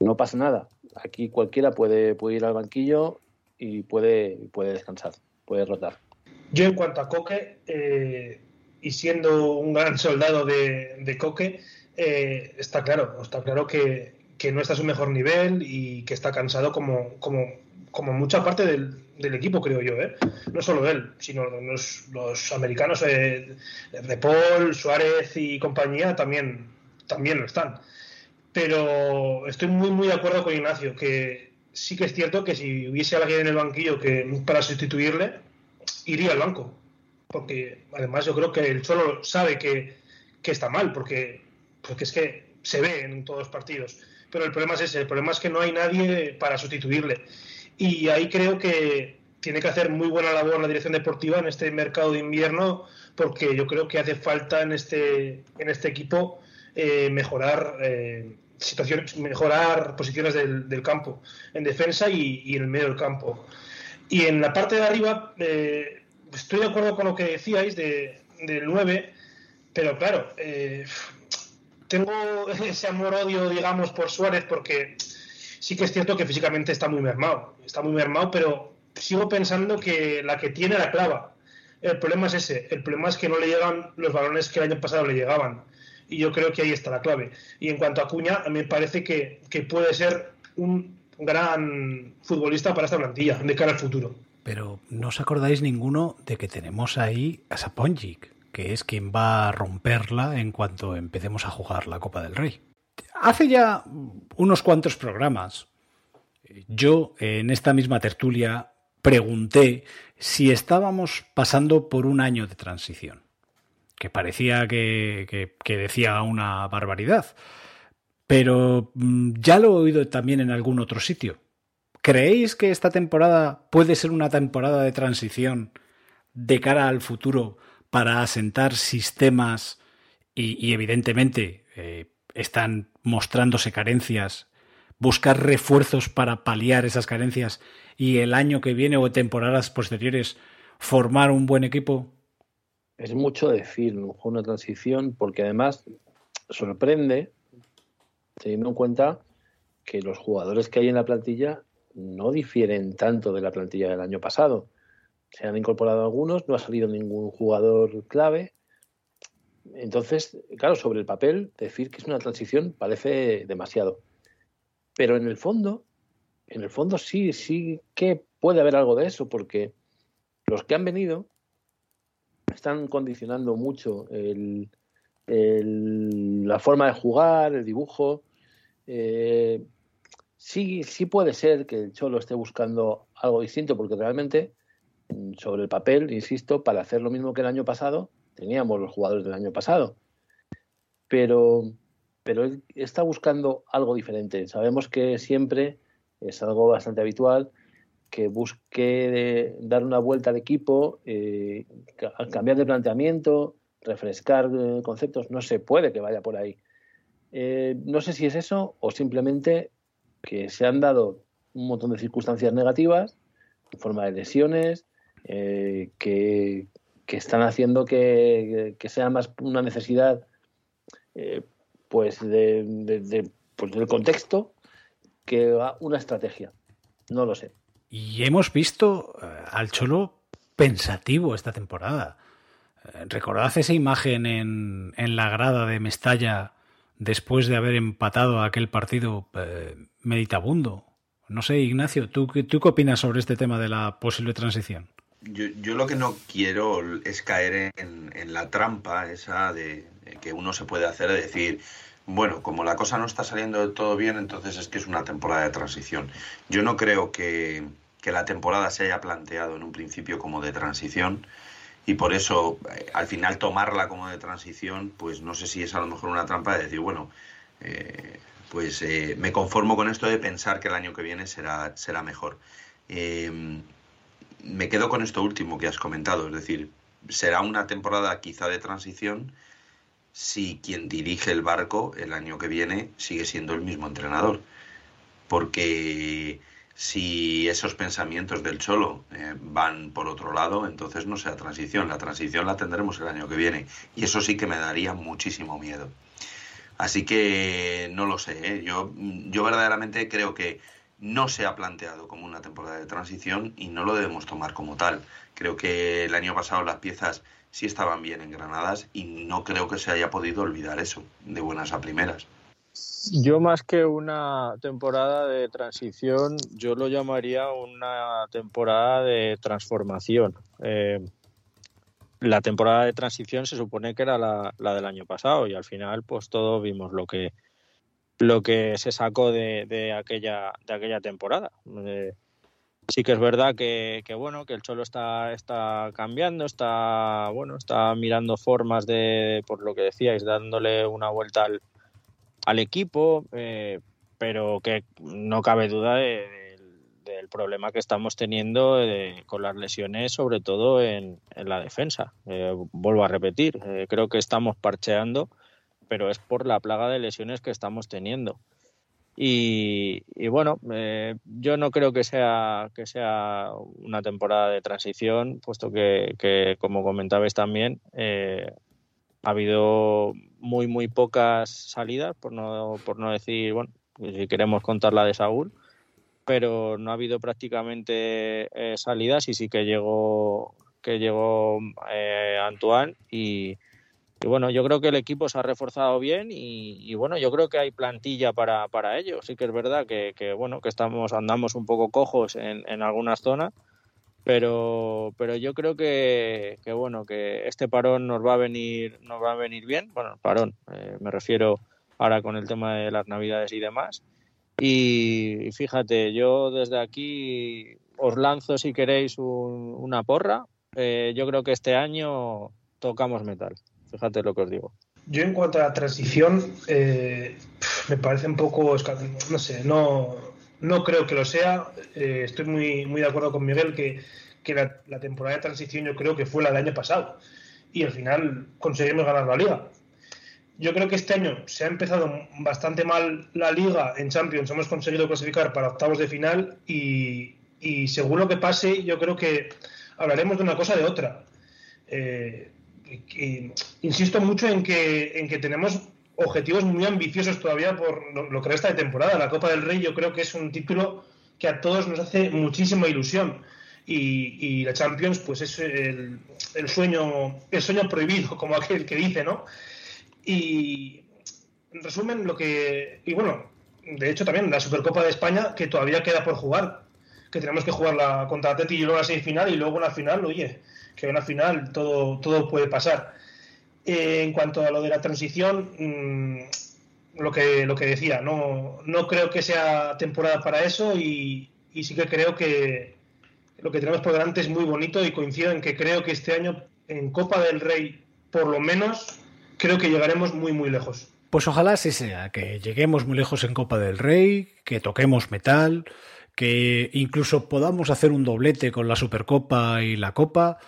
No pasa nada. Aquí cualquiera puede, ir al banquillo y puede, puede descansar, puede rotar. Yo en cuanto a Coque, eh, y siendo un gran soldado de, de Coque, eh, está claro, está claro que, que, no está a su mejor nivel y que está cansado como, como, como mucha parte del, del equipo, creo yo, ¿eh? no solo él, sino los, americanos eh, de Paul, Suárez y compañía también, también lo están. Pero estoy muy, muy de acuerdo con Ignacio, que sí que es cierto que si hubiese alguien en el banquillo que para sustituirle, iría al banco. Porque además yo creo que el Cholo sabe que, que está mal, porque, porque es que se ve en todos los partidos. Pero el problema es ese, el problema es que no hay nadie para sustituirle. Y ahí creo que tiene que hacer muy buena labor la dirección deportiva en este mercado de invierno, porque yo creo que hace falta en este, en este equipo eh, mejorar eh, situaciones, mejorar posiciones del, del, campo, en defensa y, en el medio del campo. Y en la parte de arriba, eh, estoy de acuerdo con lo que decíais de, del 9, pero claro, eh, tengo [LAUGHS] ese amor-odio, digamos, por Suárez, porque sí que es cierto que físicamente está muy mermado, está muy mermado, pero sigo pensando que la que tiene la clava. El problema es ese, el problema es que no le llegan los balones que el año pasado le llegaban. Y yo creo que ahí está la clave. Y en cuanto a Cuña, a mí me parece que, que puede ser un gran futbolista para esta plantilla de cara al futuro. Pero no os acordáis ninguno de que tenemos ahí a Saponjic, que es quien va a romperla en cuanto empecemos a jugar la Copa del Rey. Hace ya unos cuantos programas, yo en esta misma tertulia pregunté si estábamos pasando por un año de transición, que parecía que, que, decía una barbaridad, pero mm, ya lo he oído también en algún otro sitio. ¿Creéis que esta temporada puede ser una temporada de transición de cara al futuro para asentar sistemas y, y evidentemente eh, están mostrándose carencias, buscar refuerzos para paliar esas carencias y el año que viene o temporadas posteriores formar un buen equipo? Es mucho decir, una transición, porque además sorprende, teniendo en cuenta que los jugadores que hay en la plantilla no difieren tanto de la plantilla del año pasado. Se han incorporado algunos, no ha salido ningún jugador clave, entonces, claro, sobre el papel, decir que es una transición parece demasiado. Pero en el fondo, en el fondo sí, sí que puede haber algo de eso, porque los que han venido están condicionando mucho el, el, la forma de jugar, el dibujo. Eh, sí, sí puede ser que el Cholo esté buscando algo distinto, porque realmente, sobre el papel, insisto, para hacer lo mismo que el año pasado, teníamos los jugadores del año pasado. Pero, pero él está buscando algo diferente. Sabemos que siempre es algo bastante habitual que busque dar una vuelta al equipo, eh, cambiar de planteamiento, refrescar eh, conceptos. No se puede que vaya por ahí. Eh, no sé si es eso o simplemente que se han dado un montón de circunstancias negativas, en forma de lesiones, que, que, están haciendo que, que, sea más una necesidad eh, pues, de, pues del contexto que una estrategia. No lo sé. Y hemos visto eh, al Cholo pensativo esta temporada. Eh, recordad esa imagen en, en, la grada de Mestalla después de haber empatado aquel partido meditabundo. No sé, Ignacio, ¿tú, ¿tú qué opinas sobre este tema de la posible transición? Yo, yo lo que no quiero es caer en, en la trampa esa de, que uno se puede hacer de decir, bueno, como la cosa no está saliendo del todo bien, entonces es que es una temporada de transición. Yo no creo que, que la temporada se haya planteado en un principio como de transición y por eso eh, al final tomarla como de transición, pues no sé si es a lo mejor una trampa de decir, bueno, eh, pues eh, me conformo con esto de pensar que el año que viene será, será mejor. Eh, me quedo con esto último que has comentado, es decir, será una temporada quizá de transición si quien dirige el barco el año que viene sigue siendo el mismo entrenador. Porque si esos pensamientos del Cholo eh, van por otro lado, entonces no sea transición. La transición la tendremos el año que viene. Y eso sí que me daría muchísimo miedo. Así que no lo sé. ¿eh? Yo, yo verdaderamente creo que no se ha planteado como una temporada de transición y no lo debemos tomar como tal. Creo que el año pasado las piezas sí estaban bien engranadas y no creo que se haya podido olvidar eso de buenas a primeras. Yo más que una temporada de transición, yo lo llamaría una temporada de transformación. Eh, la temporada de transición se supone que era la, la, del año pasado y al final pues todos vimos lo que lo que se sacó de, de aquella de aquella temporada. Eh, sí que es verdad que, bueno que el cholo está está cambiando está bueno está mirando formas de por lo que decíais dándole una vuelta al, equipo eh, pero que no cabe duda de, de, del problema que estamos teniendo de, con las lesiones sobre todo en, la defensa eh, vuelvo a repetir eh, creo que estamos parcheando pero es por la plaga de lesiones que estamos teniendo. Y, y bueno, eh, yo no creo que sea, que sea una temporada de transición, puesto que, como comentabais también, eh, ha habido muy, muy pocas salidas, por no, por no decir, bueno, si queremos contar la de Saúl, pero no ha habido prácticamente eh, salidas y sí que llegó, que llegó eh, Antoine y, y bueno, yo creo que el equipo se ha reforzado bien y, bueno, yo creo que hay plantilla para, para ello. Sí que es verdad que, bueno, que estamos, andamos un poco cojos en, en algunas zonas, pero, pero yo creo que, que, bueno, que este parón nos va a venir, nos va a venir bien. Bueno, parón, eh, me refiero ahora con el tema de las navidades y demás. Y, y fíjate, yo desde aquí os lanzo si queréis un, una porra. Eh, yo creo que este año tocamos metal. Fíjate lo que os digo. Yo en cuanto a la transición, eh, me parece un poco, no sé, no, no creo que lo sea. Eh, estoy muy, muy de acuerdo con Miguel que, que la, temporada de transición yo creo que fue la del año pasado y al final conseguimos ganar la liga. Yo creo que este año se ha empezado bastante mal la liga en Champions, hemos conseguido clasificar para octavos de final y, y según lo que pase yo creo que hablaremos de una cosa de otra. Eh, insisto mucho en que, en que tenemos objetivos muy ambiciosos todavía por lo, que resta de temporada. La Copa del Rey yo creo que es un título que a todos nos hace muchísima ilusión. Y, y la Champions, pues es el, sueño, el sueño prohibido, [LAUGHS] como aquel que dice, ¿no? Y en resumen, lo que. Y bueno, de hecho también la Supercopa de España, que todavía queda por jugar, que tenemos que jugarla contra Atleti y luego la semifinal y luego una final, oye, que una final todo, todo puede pasar. Eh, en cuanto a lo de la transición, mmm, lo, que, lo que decía, no, no creo que sea temporada para eso y, y, sí que creo que lo que tenemos por delante es muy bonito y coincido en que creo que este año en Copa del Rey, por lo menos, creo que llegaremos muy, muy lejos. Pues ojalá así sea, que lleguemos muy lejos en Copa del Rey, que toquemos metal, que incluso podamos hacer un doblete con la Supercopa y la Copa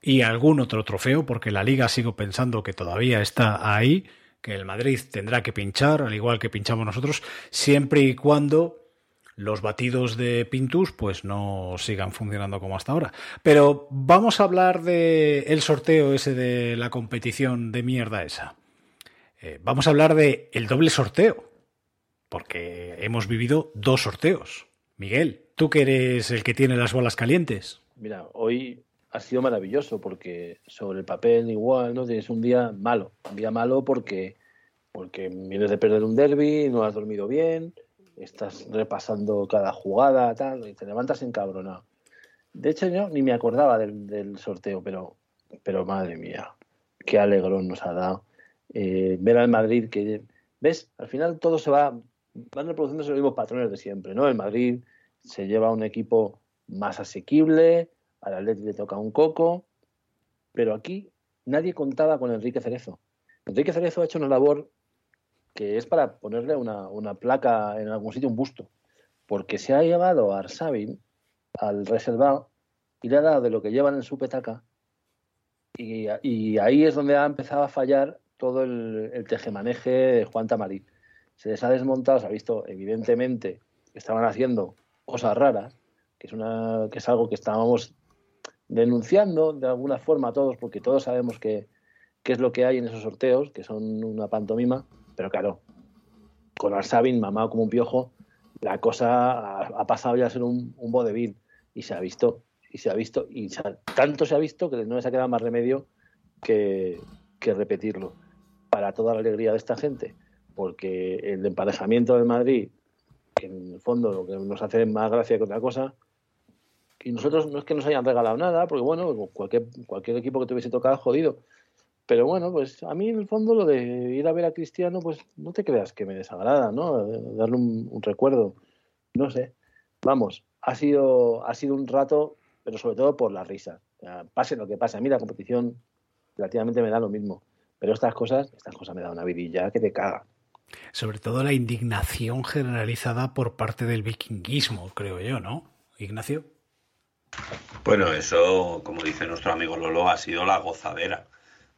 y algún otro trofeo, porque la liga sigo pensando que todavía está ahí, que el Madrid tendrá que pinchar, al igual que pinchamos nosotros, siempre y cuando los batidos de Pintus pues no sigan funcionando como hasta ahora. Pero vamos a hablar de el sorteo ese de la competición de mierda esa. Eh, vamos a hablar de el doble sorteo, porque hemos vivido dos sorteos. Miguel, tú que eres el que tiene las bolas calientes. Mira, hoy ha sido maravilloso porque sobre el papel igual, ¿no? Tienes un día malo, un día malo porque porque vienes de perder un derby, no has dormido bien, estás repasando cada jugada, tal, y te levantas encabronado. De hecho, yo ni me acordaba del, del sorteo, pero, pero madre mía, qué alegrón nos ha dado eh, ver al Madrid que, ¿ves? Al final todo se va, van reproduciéndose los mismos patrones de siempre, ¿no? El Madrid se lleva a un equipo más asequible, al Atlético le toca un coco, pero aquí nadie contaba con Enrique Cerezo. Enrique Cerezo ha hecho una labor que es para ponerle una, una placa en algún sitio, un busto, porque se ha llevado a Arsabin al reservado y le ha dado de lo que llevan en su petaca y, y ahí es donde ha empezado a fallar todo el, el tejemaneje de Juan Tamarí. Se les ha desmontado, se ha visto evidentemente que estaban haciendo cosas raras, que es, una, que es algo que estábamos denunciando de alguna forma todos, porque todos sabemos que, qué es lo que hay en esos sorteos, que son una pantomima, pero claro, con Arsabin mamado como un piojo, la cosa ha, pasado ya a ser un, un vodevil y se ha visto, y se ha visto, y tanto se ha visto que no les ha quedado más remedio que, que repetirlo. Para toda la alegría de esta gente, porque el emparejamiento del Madrid, en el fondo lo que nos hace más gracia que otra cosa, y nosotros no es que nos hayan regalado nada, porque bueno, cualquier, cualquier equipo que te hubiese tocado jodido. Pero bueno, pues a mí en el fondo lo de ir a ver a Cristiano, pues no te creas que me desagrada, ¿no? Darle un, recuerdo. No sé. Vamos, ha sido, ha sido un rato, pero sobre todo por la risa. Pase lo que pase. A mí la competición relativamente me da lo mismo. Pero estas cosas, estas cosas me da una vidilla que te caga. Sobre todo la indignación generalizada por parte del vikinguismo, creo yo, ¿no? Ignacio. Bueno, eso, como dice nuestro amigo Lolo, ha sido la gozadera.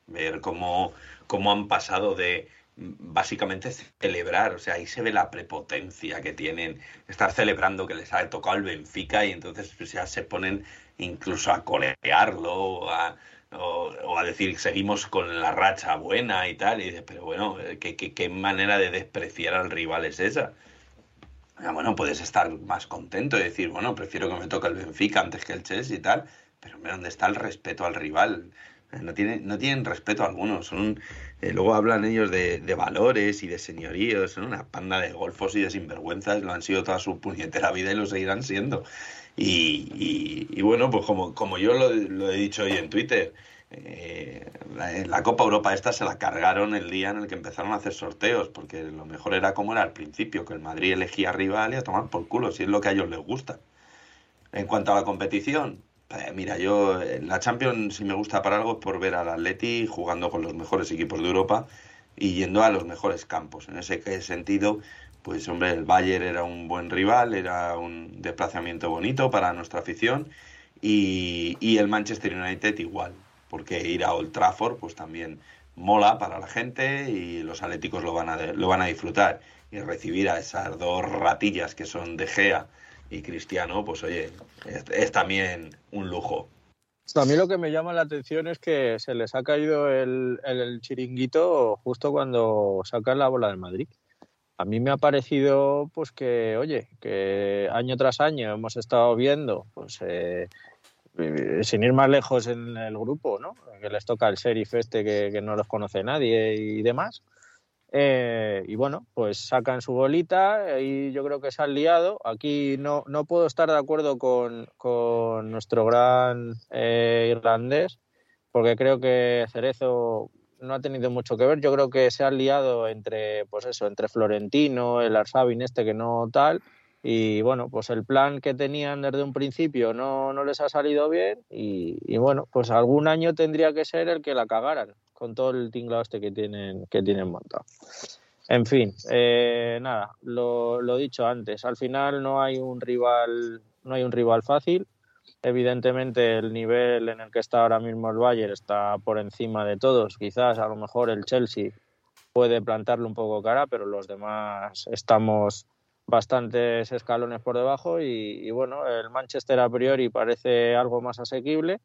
Ver cómo, cómo han pasado de básicamente celebrar, o sea, ahí se ve la prepotencia que tienen, estar celebrando que les ha tocado el Benfica y entonces pues, ya se ponen incluso a colearlo o a, o- o a decir seguimos con la racha buena y tal, y dices, pero bueno, ¿qué, qué, qué manera de despreciar al rival es esa? Ah, bueno, puedes estar más contento y decir, bueno, prefiero que me toque el Benfica antes que el Chelsea y tal, pero ¿dónde está el respeto al rival? Eh, No tienen, no tienen respeto alguno. Son eh, luego hablan ellos de, valores y de señoríos. Son una panda de golfos y de sinvergüenzas. Lo han sido toda su puñetera vida y lo seguirán siendo. Y, bueno, pues como, como yo lo he dicho hoy en Twitter, eh, la, la Copa Europa esta se la cargaron el día en el que empezaron a hacer sorteos, porque lo mejor era como era al principio, que el Madrid elegía rival y a tomar por culo, si es lo que a ellos les gusta. En cuanto a la competición, eh, mira, yo en la Champions si me gusta para algo es por ver al Atleti jugando con los mejores equipos de Europa y yendo a los mejores campos. En ese sentido, pues hombre, el Bayern era un buen rival, era un desplazamiento bonito para nuestra afición y, y el Manchester United igual, porque ir a Old Trafford pues también mola para la gente y los atléticos lo van a, lo van a disfrutar y recibir a esas dos ratillas que son De Gea y Cristiano, pues oye, es, también un lujo. A mí lo que me llama la atención es que se les ha caído el, el- chiringuito justo cuando sacan la bola del Madrid. A mí me ha parecido pues que, oye, que año tras año hemos estado viendo, pues eh, sin ir más lejos en el grupo, ¿no? Que les toca el sheriff este que, que no los conoce nadie y demás. Eh, y bueno, pues sacan su bolita y yo creo que se han liado. Aquí no, no puedo estar de acuerdo con, con nuestro gran eh, irlandés, porque creo que Cerezo no ha tenido mucho que ver. Yo creo que se han liado entre, pues eso, entre Florentino, el Arsabin este que no tal. Y bueno, pues el plan que tenían desde un principio no, no les ha salido bien y, y bueno, pues algún año tendría que ser el que la cagaran con todo el tinglado este que tienen, que tienen montado. En fin, eh, nada, lo, lo dicho antes, al final no hay un rival, no hay un rival fácil. Evidentemente el nivel en el que está ahora mismo el Bayern está por encima de todos. Quizás a lo mejor el Chelsea puede plantarle un poco cara, pero los demás estamos bastantes escalones por debajo y, y, bueno, el Manchester a priori parece algo más asequible,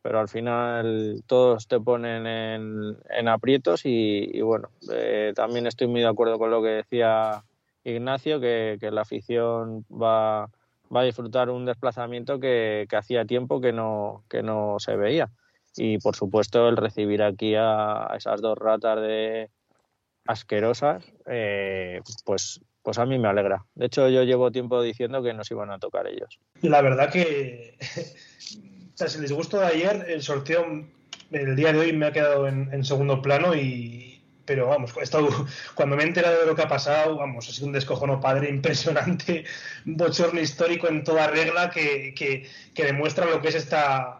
pero al final todos te ponen en, en aprietos y, y bueno, eh, también estoy muy de acuerdo con lo que decía Ignacio, que, que la afición va, va, a disfrutar un desplazamiento que, que hacía tiempo que no, que no se veía. Y por supuesto el recibir aquí a, a esas dos ratas de asquerosas, eh, pues pues a mí me alegra. De hecho, yo llevo tiempo diciendo que nos iban a tocar ellos. La verdad que, [LAUGHS] tras el disgusto de ayer, el sorteo el día de hoy me ha quedado en, segundo plano y, pero vamos, estado, [LAUGHS] cuando me he enterado de lo que ha pasado, vamos, ha sido un descojono padre impresionante, [LAUGHS] bochorno histórico en toda regla que, que, que, demuestra lo que es esta,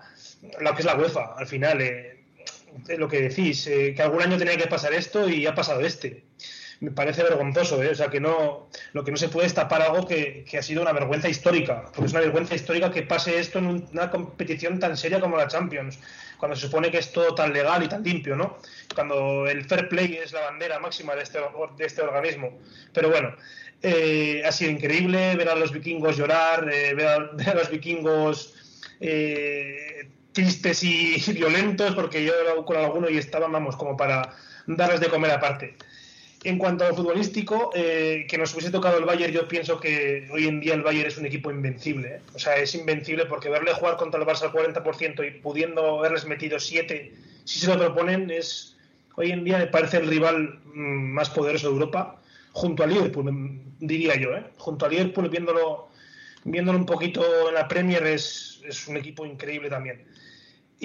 lo que es la UEFA, al final, eh, lo que decís, eh, que algún año tenía que pasar esto y ha pasado este me parece vergonzoso, ¿eh? o sea que no, lo que no se puede es tapar algo que, que, ha sido una vergüenza histórica, porque es una vergüenza histórica que pase esto en una competición tan seria como la Champions, cuando se supone que es todo tan legal y tan limpio, ¿no? Cuando el fair play es la bandera máxima de este, de este organismo. Pero bueno, eh, ha sido increíble ver a los vikingos llorar, eh, ver, a, [LAUGHS] ver, a, los vikingos eh, tristes y [LAUGHS] violentos, porque yo era con alguno y estaban, vamos, como para darles de comer aparte. En cuanto a futbolístico, eh, que nos hubiese tocado el Bayern, yo pienso que hoy en día el Bayern es un equipo invencible. ¿eh? O sea, es invencible porque verle jugar contra el Barça al 40% y pudiendo haberles metido 7, si se lo proponen, es hoy en día me parece el rival mmm, más poderoso de Europa, junto a Liverpool, diría yo. ¿eh? Junto a Liverpool, viéndolo, viéndolo un poquito en la Premier, es, es un equipo increíble también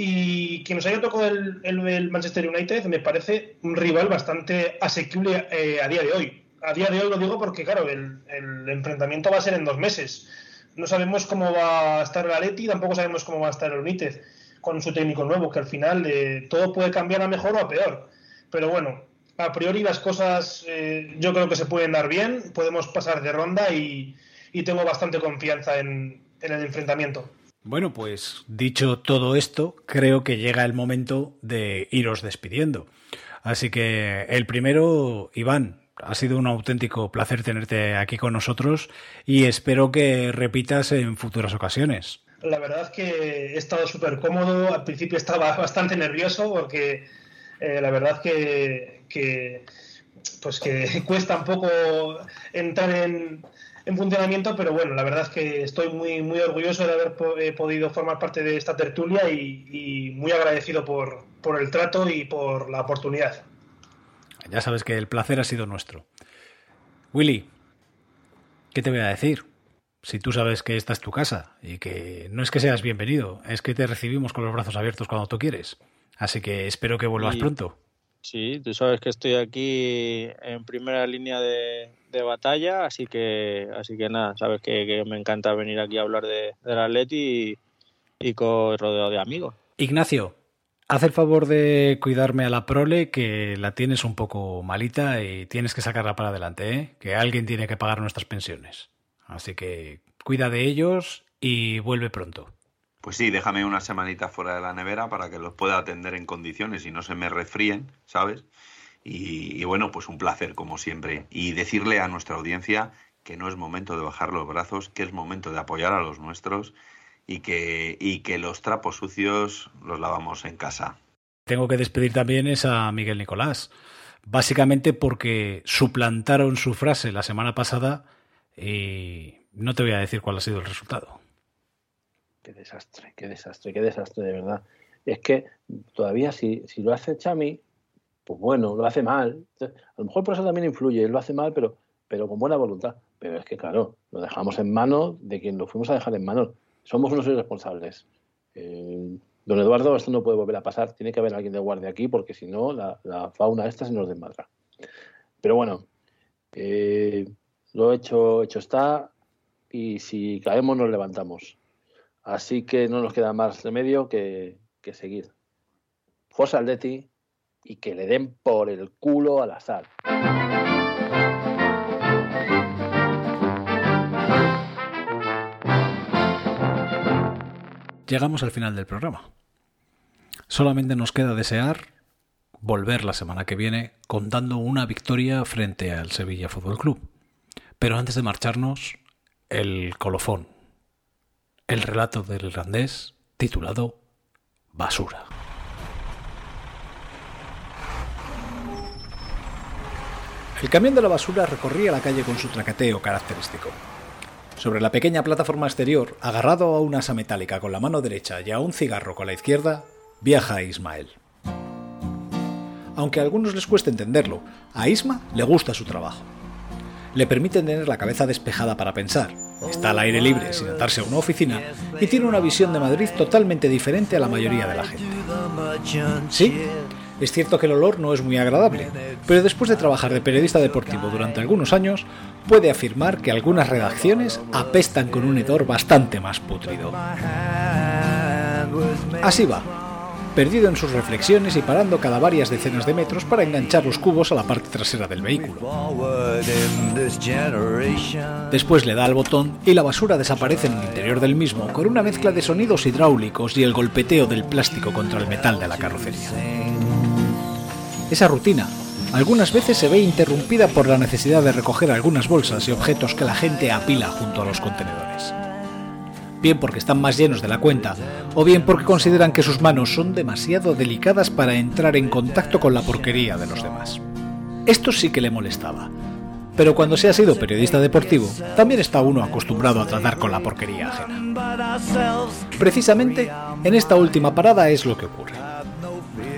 y que nos haya tocado el, el, Manchester United me parece un rival bastante asequible eh, a día de hoy. A día de hoy lo digo porque, claro, el, enfrentamiento va a ser en dos meses. No sabemos cómo va a estar el Atleti, tampoco sabemos cómo va a estar el United con su técnico nuevo, que al final eh, todo puede cambiar a mejor o a peor. Pero bueno, a priori las cosas eh, yo creo que se pueden dar bien, podemos pasar de ronda y, tengo bastante confianza en el enfrentamiento. Bueno, pues dicho todo esto, creo que llega el momento de iros despidiendo. Así que el primero, Iván, ha sido un auténtico placer tenerte aquí con nosotros y espero que repitas en futuras ocasiones. La verdad es que he estado súper cómodo. Al principio estaba bastante nervioso porque eh, la verdad que, que, pues que [LAUGHS] cuesta un poco entrar en, en funcionamiento, pero bueno, la verdad es que estoy muy, muy orgulloso de haber eh, podido formar parte de esta tertulia y, y muy agradecido por, por, el trato y por la oportunidad. Ya sabes que el placer ha sido nuestro. Willy, ¿qué te voy a decir? Si tú sabes que esta es tu casa y que no es que seas bienvenido, es que te recibimos con los brazos abiertos cuando tú quieres. Así que espero que vuelvas y... pronto. Sí, tú sabes que estoy aquí en primera línea de, batalla, así que así que nada, sabes que, me encanta venir aquí a hablar de, del Atleti y, y con de amigos. Ignacio, haz el favor de cuidarme a la prole, que la tienes un poco malita y tienes que sacarla para adelante, ¿eh? que alguien tiene que pagar nuestras pensiones. Así que cuida de ellos y vuelve pronto. Pues sí, déjame una semanita fuera de la nevera para que los pueda atender en condiciones y no se me refríen, ¿sabes? Y, y, bueno, pues un placer como siempre. Y decirle a nuestra audiencia que no es momento de bajar los brazos, que es momento de apoyar a los nuestros y que, y que los trapos sucios los lavamos en casa. Tengo que despedir también es a Miguel Nicolás, básicamente porque suplantaron su frase la semana pasada y no te voy a decir cuál ha sido el resultado qué desastre, qué desastre, qué desastre de verdad. Es que todavía si, si lo hace Chami, pues bueno, lo hace mal. A lo mejor por eso también influye, lo hace mal, pero, pero con buena voluntad. Pero es que, claro, lo dejamos en manos de quien lo fuimos a dejar en manos. Somos unos irresponsables. Eh, don Eduardo, esto no puede volver a pasar. Tiene que haber alguien de guardia aquí, porque si no, la, la, fauna esta se nos desmadra. Pero bueno, eh, lo hecho, hecho está. Y si caemos, nos levantamos. Así que no nos queda más remedio que, seguir. Forza Atleti y que le den por el culo al azar. Llegamos al final del programa. Solamente nos queda desear volver la semana que viene contando una victoria frente al Sevilla Fútbol Club. Pero antes de marcharnos, el colofón. El relato del irlandés titulado Basura. El camión de la basura recorría la calle con su traqueteo característico. Sobre la pequeña plataforma exterior, agarrado a una asa metálica con la mano derecha y a un cigarro con la izquierda, viaja Ismael. Aunque a algunos les cueste entenderlo, a Isma le gusta su trabajo. Le permite tener la cabeza despejada para pensar, está al aire libre sin atarse a una oficina y tiene una visión de Madrid totalmente diferente a la mayoría de la gente. Sí, es cierto que el olor no es muy agradable, pero después de trabajar de periodista deportivo durante algunos años, puede afirmar que algunas redacciones apestan con un hedor bastante más putrido. Así va, perdido en sus reflexiones y parando cada varias decenas de metros para enganchar los cubos a la parte trasera del vehículo. Después le da al botón y la basura desaparece en el interior del mismo con una mezcla de sonidos hidráulicos y el golpeteo del plástico contra el metal de la carrocería. Esa rutina algunas veces se ve interrumpida por la necesidad de recoger algunas bolsas y objetos que la gente apila junto a los contenedores. Bien porque están más llenos de la cuenta, o bien porque consideran que sus manos son demasiado delicadas para entrar en contacto con la porquería de los demás. Esto sí que le molestaba. Pero cuando se ha sido periodista deportivo, también está uno acostumbrado a tratar con la porquería ajena. Precisamente en esta última parada es lo que ocurre.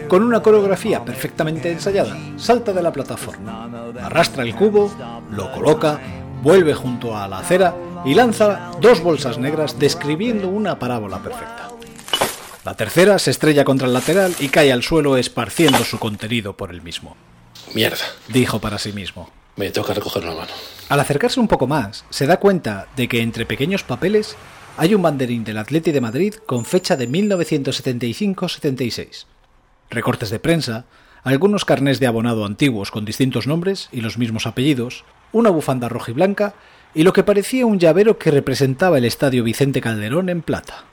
Con una coreografía perfectamente ensayada, salta de la plataforma, arrastra el cubo, lo coloca, vuelve junto a la acera y lanza dos bolsas negras describiendo una parábola perfecta. La tercera se estrella contra el lateral y cae al suelo esparciendo su contenido por el mismo. Mierda. Dijo para sí mismo. Me toca recoger una mano. Al acercarse un poco más, se da cuenta de que entre pequeños papeles hay un banderín del Atleti de Madrid con fecha de 1975-76. Recortes de prensa, algunos carnés de abonado antiguos con distintos nombres y los mismos apellidos, una bufanda roja y blanca y lo que parecía un llavero que representaba el estadio Vicente Calderón en plata.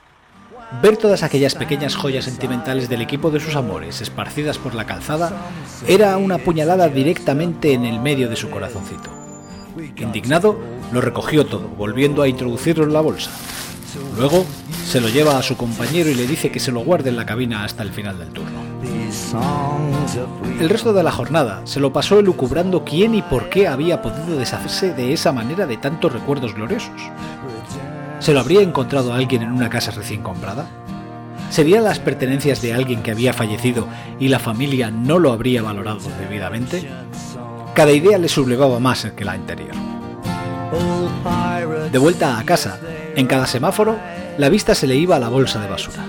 Ver todas aquellas pequeñas joyas sentimentales del equipo de sus amores esparcidas por la calzada era una puñalada directamente en el medio de su corazoncito. Indignado, lo recogió todo, volviendo a introducirlo en la bolsa. Luego, se lo lleva a su compañero y le dice que se lo guarde en la cabina hasta el final del turno. El resto de la jornada se lo pasó elucubrando quién y por qué había podido deshacerse de esa manera de tantos recuerdos gloriosos. ¿Se lo habría encontrado alguien en una casa recién comprada? ¿Serían las pertenencias de alguien que había fallecido y la familia no lo habría valorado debidamente? Cada idea le sublevaba más que la anterior. De vuelta a casa, en cada semáforo, la vista se le iba a la bolsa de basura.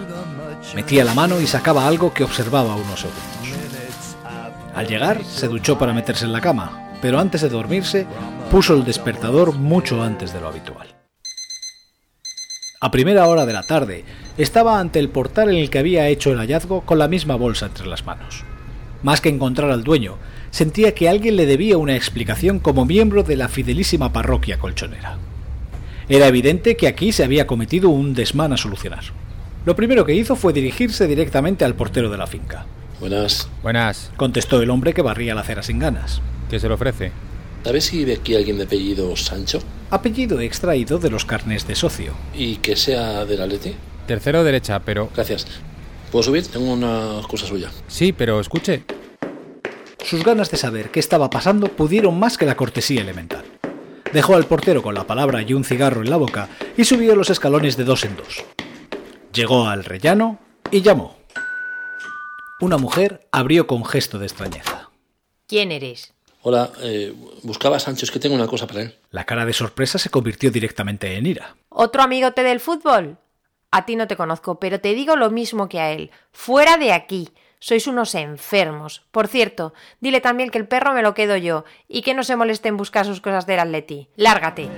Metía la mano y sacaba algo que observaba unos segundos. Al llegar, se duchó para meterse en la cama, pero antes de dormirse, puso el despertador mucho antes de lo habitual. A primera hora de la tarde, estaba ante el portal en el que había hecho el hallazgo con la misma bolsa entre las manos. Más que encontrar al dueño, sentía que alguien le debía una explicación como miembro de la fidelísima parroquia colchonera. Era evidente que aquí se había cometido un desmán a solucionar. Lo primero que hizo fue dirigirse directamente al portero de la finca. Buenas. Buenas. Contestó el hombre que barría la acera sin ganas. ¿Qué se le ofrece? ¿Sabes si vive aquí alguien de apellido Sancho? Apellido extraído de los carnes de socio. ¿Y que sea del Atleti? Tercero derecha, pero... Gracias. ¿Puedo subir? Tengo una cosa suya. Sí, pero escuche. Sus ganas de saber qué estaba pasando pudieron más que la cortesía elemental. Dejó al portero con la palabra y un cigarro en la boca y subió los escalones de dos en dos. Llegó al rellano y llamó. Una mujer abrió con gesto de extrañeza. ¿Quién eres? Hola, eh, buscaba a Sancho, es que tengo una cosa para él. La cara de sorpresa se convirtió directamente en ira. ¿Otro amigote del fútbol? A ti no te conozco, pero te digo lo mismo que a él. Fuera de aquí. Sois unos enfermos. Por cierto, dile también que el perro me lo quedo yo y que no se moleste en buscar sus cosas del Atleti. Lárgate.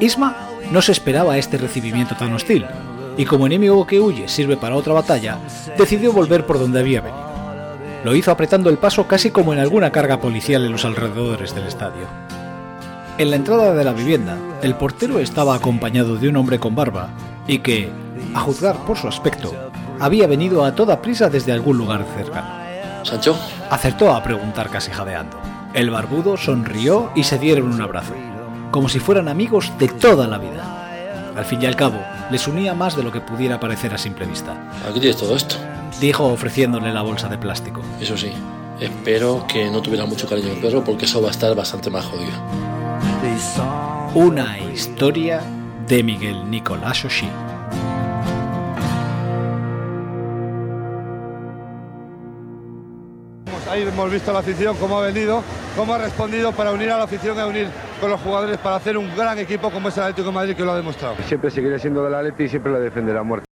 Isma no se esperaba este recibimiento tan hostil, y como enemigo que huye sirve para otra batalla, decidió volver por donde había venido. Lo hizo apretando el paso casi como en alguna carga policial en los alrededores del estadio. En la entrada de la vivienda, el portero estaba acompañado de un hombre con barba y que, a juzgar por su aspecto, había venido a toda prisa desde algún lugar cercano. ¿Sancho? Acertó a preguntar casi jadeando. El barbudo sonrió y se dieron un abrazo. como si fueran amigos de toda la vida. Al fin y al cabo, les unía más de lo que pudiera parecer a simple vista. Aquí tienes todo esto. Dijo ofreciéndole la bolsa de plástico. Eso sí, espero que no tuviera mucho cariño el perro porque eso va a estar bastante más jodido. Una historia de Miguel Nicolás Oshí. Ahí hemos visto la afición, cómo ha venido, cómo ha respondido para unir a la afición a unir con los jugadores para hacer un gran equipo como es el Atlético de Madrid que lo ha demostrado. Siempre seguiré siendo del Atleti y siempre lo defenderé a muerte.